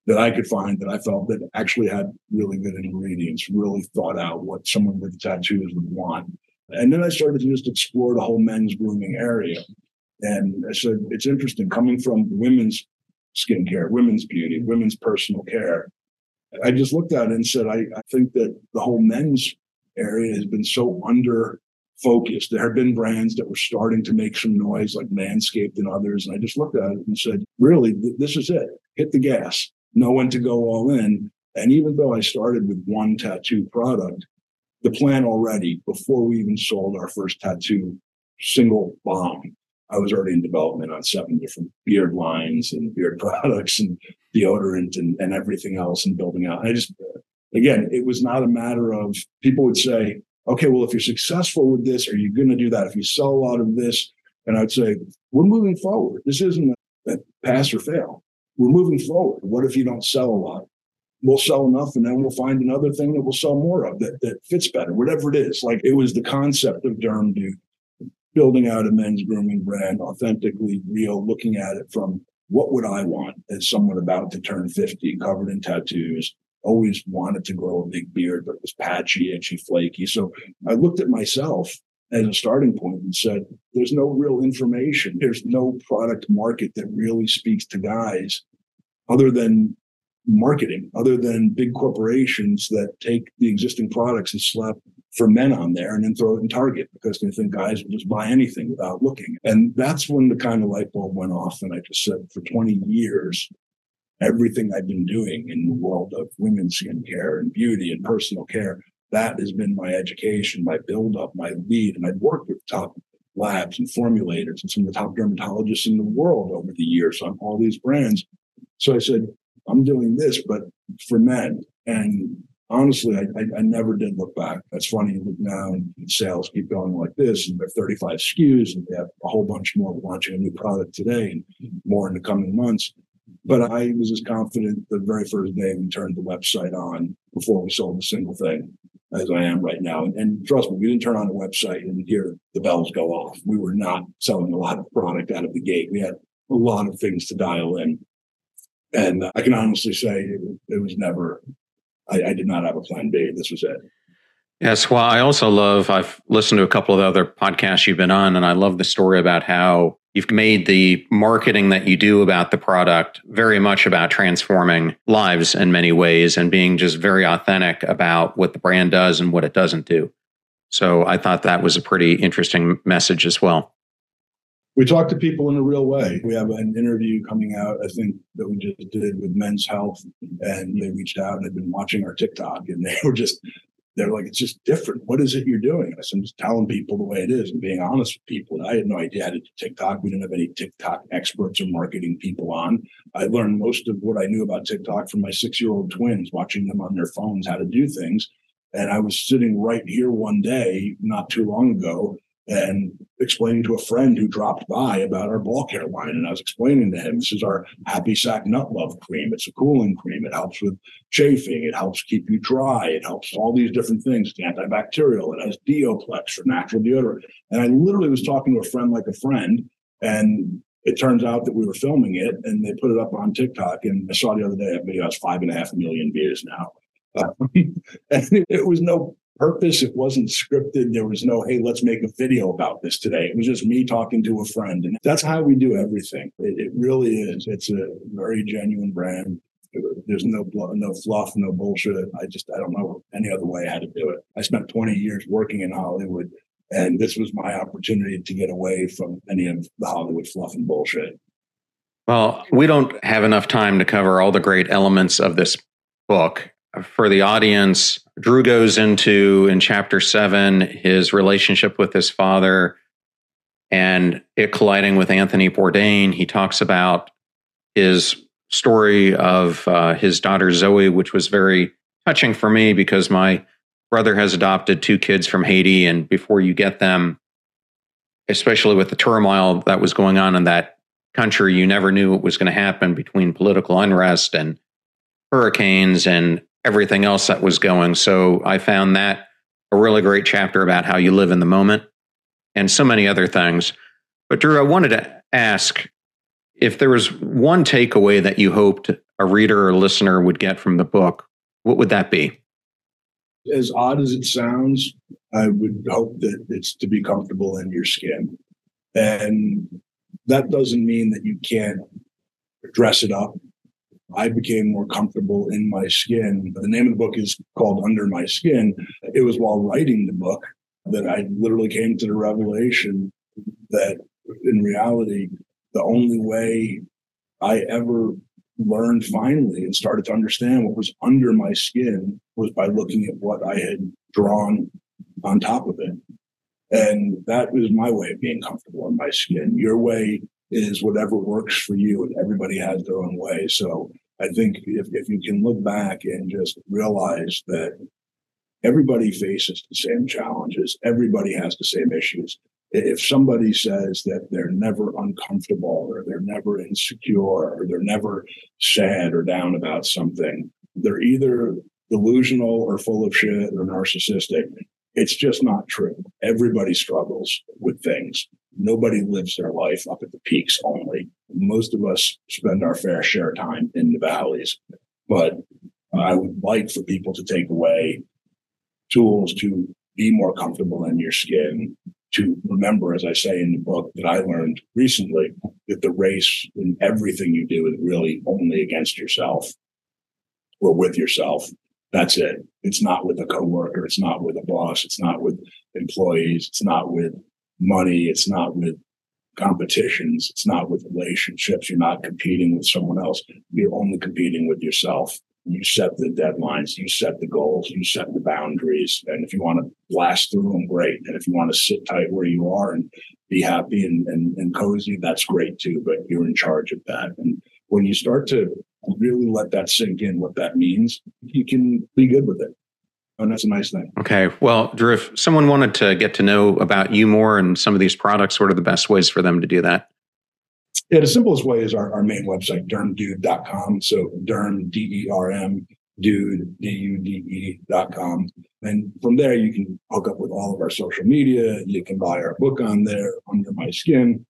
S2: that I could find that I felt that actually had really good ingredients, really thought out what someone with tattoos would want. And then I started to just explore the whole men's grooming area. And I said, it's interesting coming from women's skincare, women's beauty, women's personal care. I just looked at it and said, I, I think that the whole men's area has been so under focused. There have been brands that were starting to make some noise, like Manscaped and others. And I just looked at it and said, really, th- this is it. Hit the gas know when to go all in. And even though I started with one tattoo product, the plan already, before we even sold our first tattoo single balm, I was already in development on seven different beard lines and beard products and deodorant and, and everything else and building out. I just, again, it was not a matter of people would say, okay, well, if you're successful with this, are you going to do that? If you sell a lot of this, and I'd say, we're moving forward. This isn't a, a pass or fail we're moving forward. What if you don't sell a lot? We'll sell enough and then we'll find another thing that we'll sell more of that, that fits better, whatever it is. Like it was the concept of Derm Dude, building out a men's grooming brand, authentically real, looking at it from what would I want as someone about to turn 50, covered in tattoos, always wanted to grow a big beard, but it was patchy, itchy, flaky. So I looked at myself as a starting point and said, there's no real information. There's no product market that really speaks to guys other than marketing, other than big corporations that take the existing products and slap for men on there and then throw it in Target because they think guys will just buy anything without looking. And that's when the kind of light bulb went off. And I just said, for 20 years, everything I've been doing in the world of women's skincare and beauty and personal care that has been my education, my build up, my lead. And I've worked with top labs and formulators and some of the top dermatologists in the world over the years on all these brands. So I said, I'm doing this, but for men. And honestly, I, I, I never did look back. That's funny. You look now and sales keep going like this, and they're 35 SKUs, and they have a whole bunch more launching a new product today and more in the coming months. But I was as confident the very first day we turned the website on before we sold a single thing as I am right now. And, and, trust me, we didn't turn on a website and hear the bells go off. We were not selling a lot of product out of the gate. We had a lot of things to dial in. And I can honestly say it, it was never, I, I did not have a plan B. This was it.
S1: Yes. Well, I also love, I've listened to a couple of other podcasts you've been on, and I love the story about how you've made the marketing that you do about the product very much about transforming lives in many ways and being just very authentic about what the brand does and what it doesn't do. So I thought that was a pretty interesting message as well.
S2: We talk to people in a real way. We have an interview coming out, I think, that we just did with Men's Health, and they reached out and had been watching our TikTok, and they were just they're like, it's just different. What is it you're doing? I said, I'm just telling people the way it is and being honest with people. And I had no idea how to do TikTok. We didn't have any TikTok experts or marketing people on. I learned most of what I knew about TikTok from my six year old twins, watching them on their phones how to do things. And I was sitting right here one day, not too long ago, and explaining to a friend who dropped by about our ball care line. And I was explaining to him, this is our Happy Sack Nut Love cream. It's a cooling cream. It helps with chafing. It helps keep you dry. It helps all these different things. It's antibacterial. It has Deoplex for natural deodorant. And I literally was talking to a friend like a friend. And it turns out that we were filming it and they put it up on TikTok. And I saw the other day, that video has five and a half million views now. and it was no purpose. It wasn't scripted. There was no, hey, let's make a video about this today. It was just me talking to a friend. And that's how we do everything. It, it really is. It's a very genuine brand. There's no no fluff, no bullshit. I just I don't know any other way how to do it. I spent 20 years working in Hollywood, and this was my opportunity to get away from any of the Hollywood fluff and bullshit.
S1: Well, we don't have enough time to cover all the great elements of this book. For the audience, Drew goes into in chapter seven his relationship with his father and it colliding with Anthony Bourdain. He talks about his story of uh, his daughter Zoe, which was very touching for me because my brother has adopted two kids from Haiti. And before you get them, especially with the turmoil that was going on in that country, you never knew what was going to happen between political unrest and hurricanes and everything else that was going. So I found that a really great chapter about how you live in the moment and so many other things. But Drew, I wanted to ask if there was one takeaway that you hoped a reader or listener would get from the book, what would that be?
S2: As odd as it sounds, I would hope that it's to be comfortable in your skin. And that doesn't mean that you can't dress it up I became more comfortable in my skin. The name of the book is called Under My Skin. It was while writing the book that I literally came to the revelation that in reality, the only way I ever learned finally and started to understand what was under my skin was by looking at what I had drawn on top of it. And that was my way of being comfortable in my skin. Your way is whatever works for you and everybody has their own way. So I think if, if you can look back and just realize that everybody faces the same challenges, everybody has the same issues. If somebody says that they're never uncomfortable or they're never insecure or they're never sad or down about something, they're either delusional or full of shit or narcissistic. It's just not true. Everybody struggles with things. Nobody lives their life up at the peaks only. Most of us spend our fair share of time in the valleys. But I would like for people to take away tools to be more comfortable in your skin, to remember, as I say in the book, that I learned recently that the race in everything you do is really only against yourself or with yourself. That's it. It's not with a coworker. It's not with a boss. It's not with employees. It's not with money. It's not with competitions. It's not with relationships. You're not competing with someone else. You're only competing with yourself. You set the deadlines, you set the goals, you set the boundaries. And if you want to blast through them, great. And if you want to sit tight where you are and be happy and, and, and cozy, that's great too. But you're in charge of that. And when you start to really let that sink in, what that means, you can be good with it. Oh, and that's a nice thing.
S1: Okay. Well, Drew, if someone wanted to get to know about you more and some of these products, what are the best ways for them to do that?
S2: Yeah, the simplest way is our, our main website, dermdude.com. So derm, D-E-R-M, dude, D-U-D-E.com. And from there, you can hook up with all of our social media. You can buy our book on there, Under My Skin.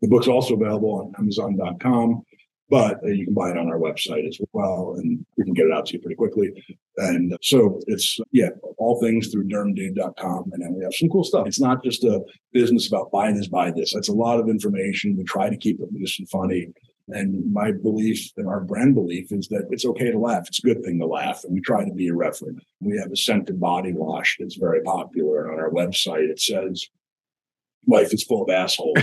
S2: The book's also available on Amazon.com but uh, you can buy it on our website as well and we can get it out to you pretty quickly and so it's yeah all things through dermdude.com and then we have some cool stuff it's not just a business about buy this buy this that's a lot of information we try to keep it loose and funny and my belief and our brand belief is that it's okay to laugh. It's a good thing to laugh. And we try to be irreverent. We have a scented body wash that's very popular. On our website, it says, life is full of assholes.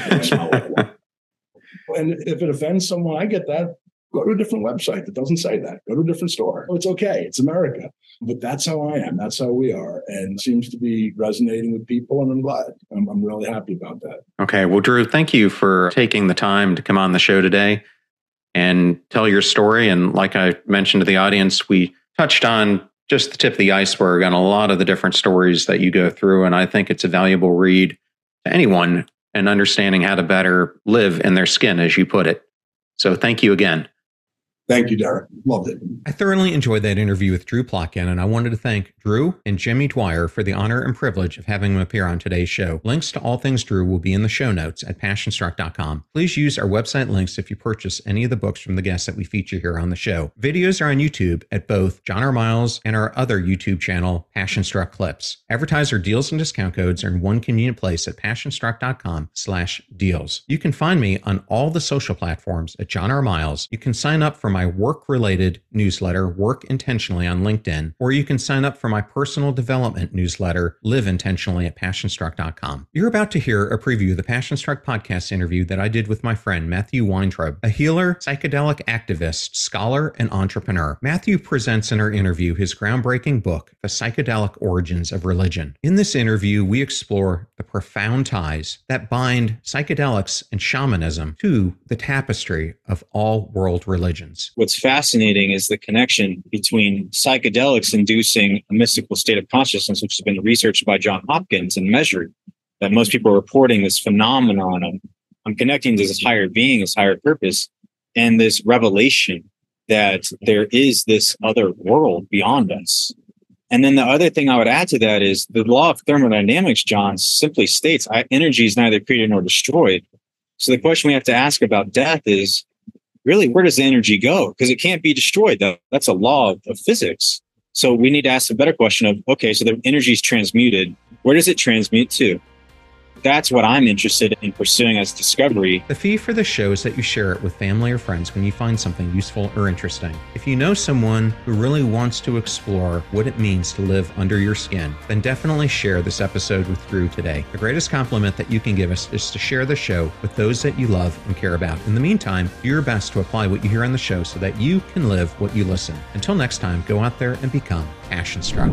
S2: And if it offends someone, I get that. Go to a different website that doesn't say that. Go to a different store. It's okay. It's America. But that's how I am. That's how we are. And seems to be resonating with people. And I'm glad. I'm, I'm really happy about that.
S1: Okay. Well, Drew, thank you for taking the time to come on the show today and tell your story. And like I mentioned to the audience, we touched on just the tip of the iceberg on a lot of the different stories that you go through. And I think it's a valuable read to anyone and understanding how to better live in their skin, as you put it. So thank you again.
S2: Thank you, Derek. Loved it.
S1: I thoroughly enjoyed that interview with Drew Plotkin, and I wanted to thank Drew and Jimmy Dwyer for the honor and privilege of having him appear on today's show. Links to all things Drew will be in the show notes at passionstruck.com. Please use our website links if you purchase any of the books from the guests that we feature here on the show. Videos are on YouTube at both John R. Miles and our other YouTube channel, Passionstruck Clips. Advertiser deals and discount codes are in one convenient place at passionstruck.com slash deals. You can find me on all the social platforms at John R. Miles. You can sign up for my work related newsletter, Work Intentionally, on LinkedIn, or you can sign up for my personal development newsletter, Live Intentionally, at PassionStruck.com. You're about to hear a preview of the PassionStruck podcast interview that I did with my friend Matthew Weintraub, a healer, psychedelic activist, scholar, and entrepreneur. Matthew presents in our interview his groundbreaking book, The Psychedelic Origins of Religion. In this interview, we explore the profound ties that bind psychedelics and shamanism to the tapestry of all world religions
S3: what's fascinating is the connection between psychedelics inducing a mystical state of consciousness, which has been researched by John Hopkins and measured. That most people are reporting this phenomenon of I'm connecting to this higher being, this higher purpose, and this revelation that there is this other world beyond us. And then the other thing I would add to that is the law of thermodynamics, John, simply states energy is neither created nor destroyed. So the question we have to ask about death is really where does the energy go? Because it can't be destroyed. That's a law of, of physics. So we need to ask a better question of okay, so the energy is transmuted. Where does it transmute to? That's what I'm interested in pursuing as discovery.
S1: The fee for the show is that you share it with family or friends when you find something useful or interesting. If you know someone who really wants to explore what it means to live under your skin, then definitely share this episode with Drew today. The greatest compliment that you can give us is to share the show with those that you love and care about. In the meantime, do your best to apply what you hear on the show so that you can live what you listen. Until next time, go out there and become passion struck.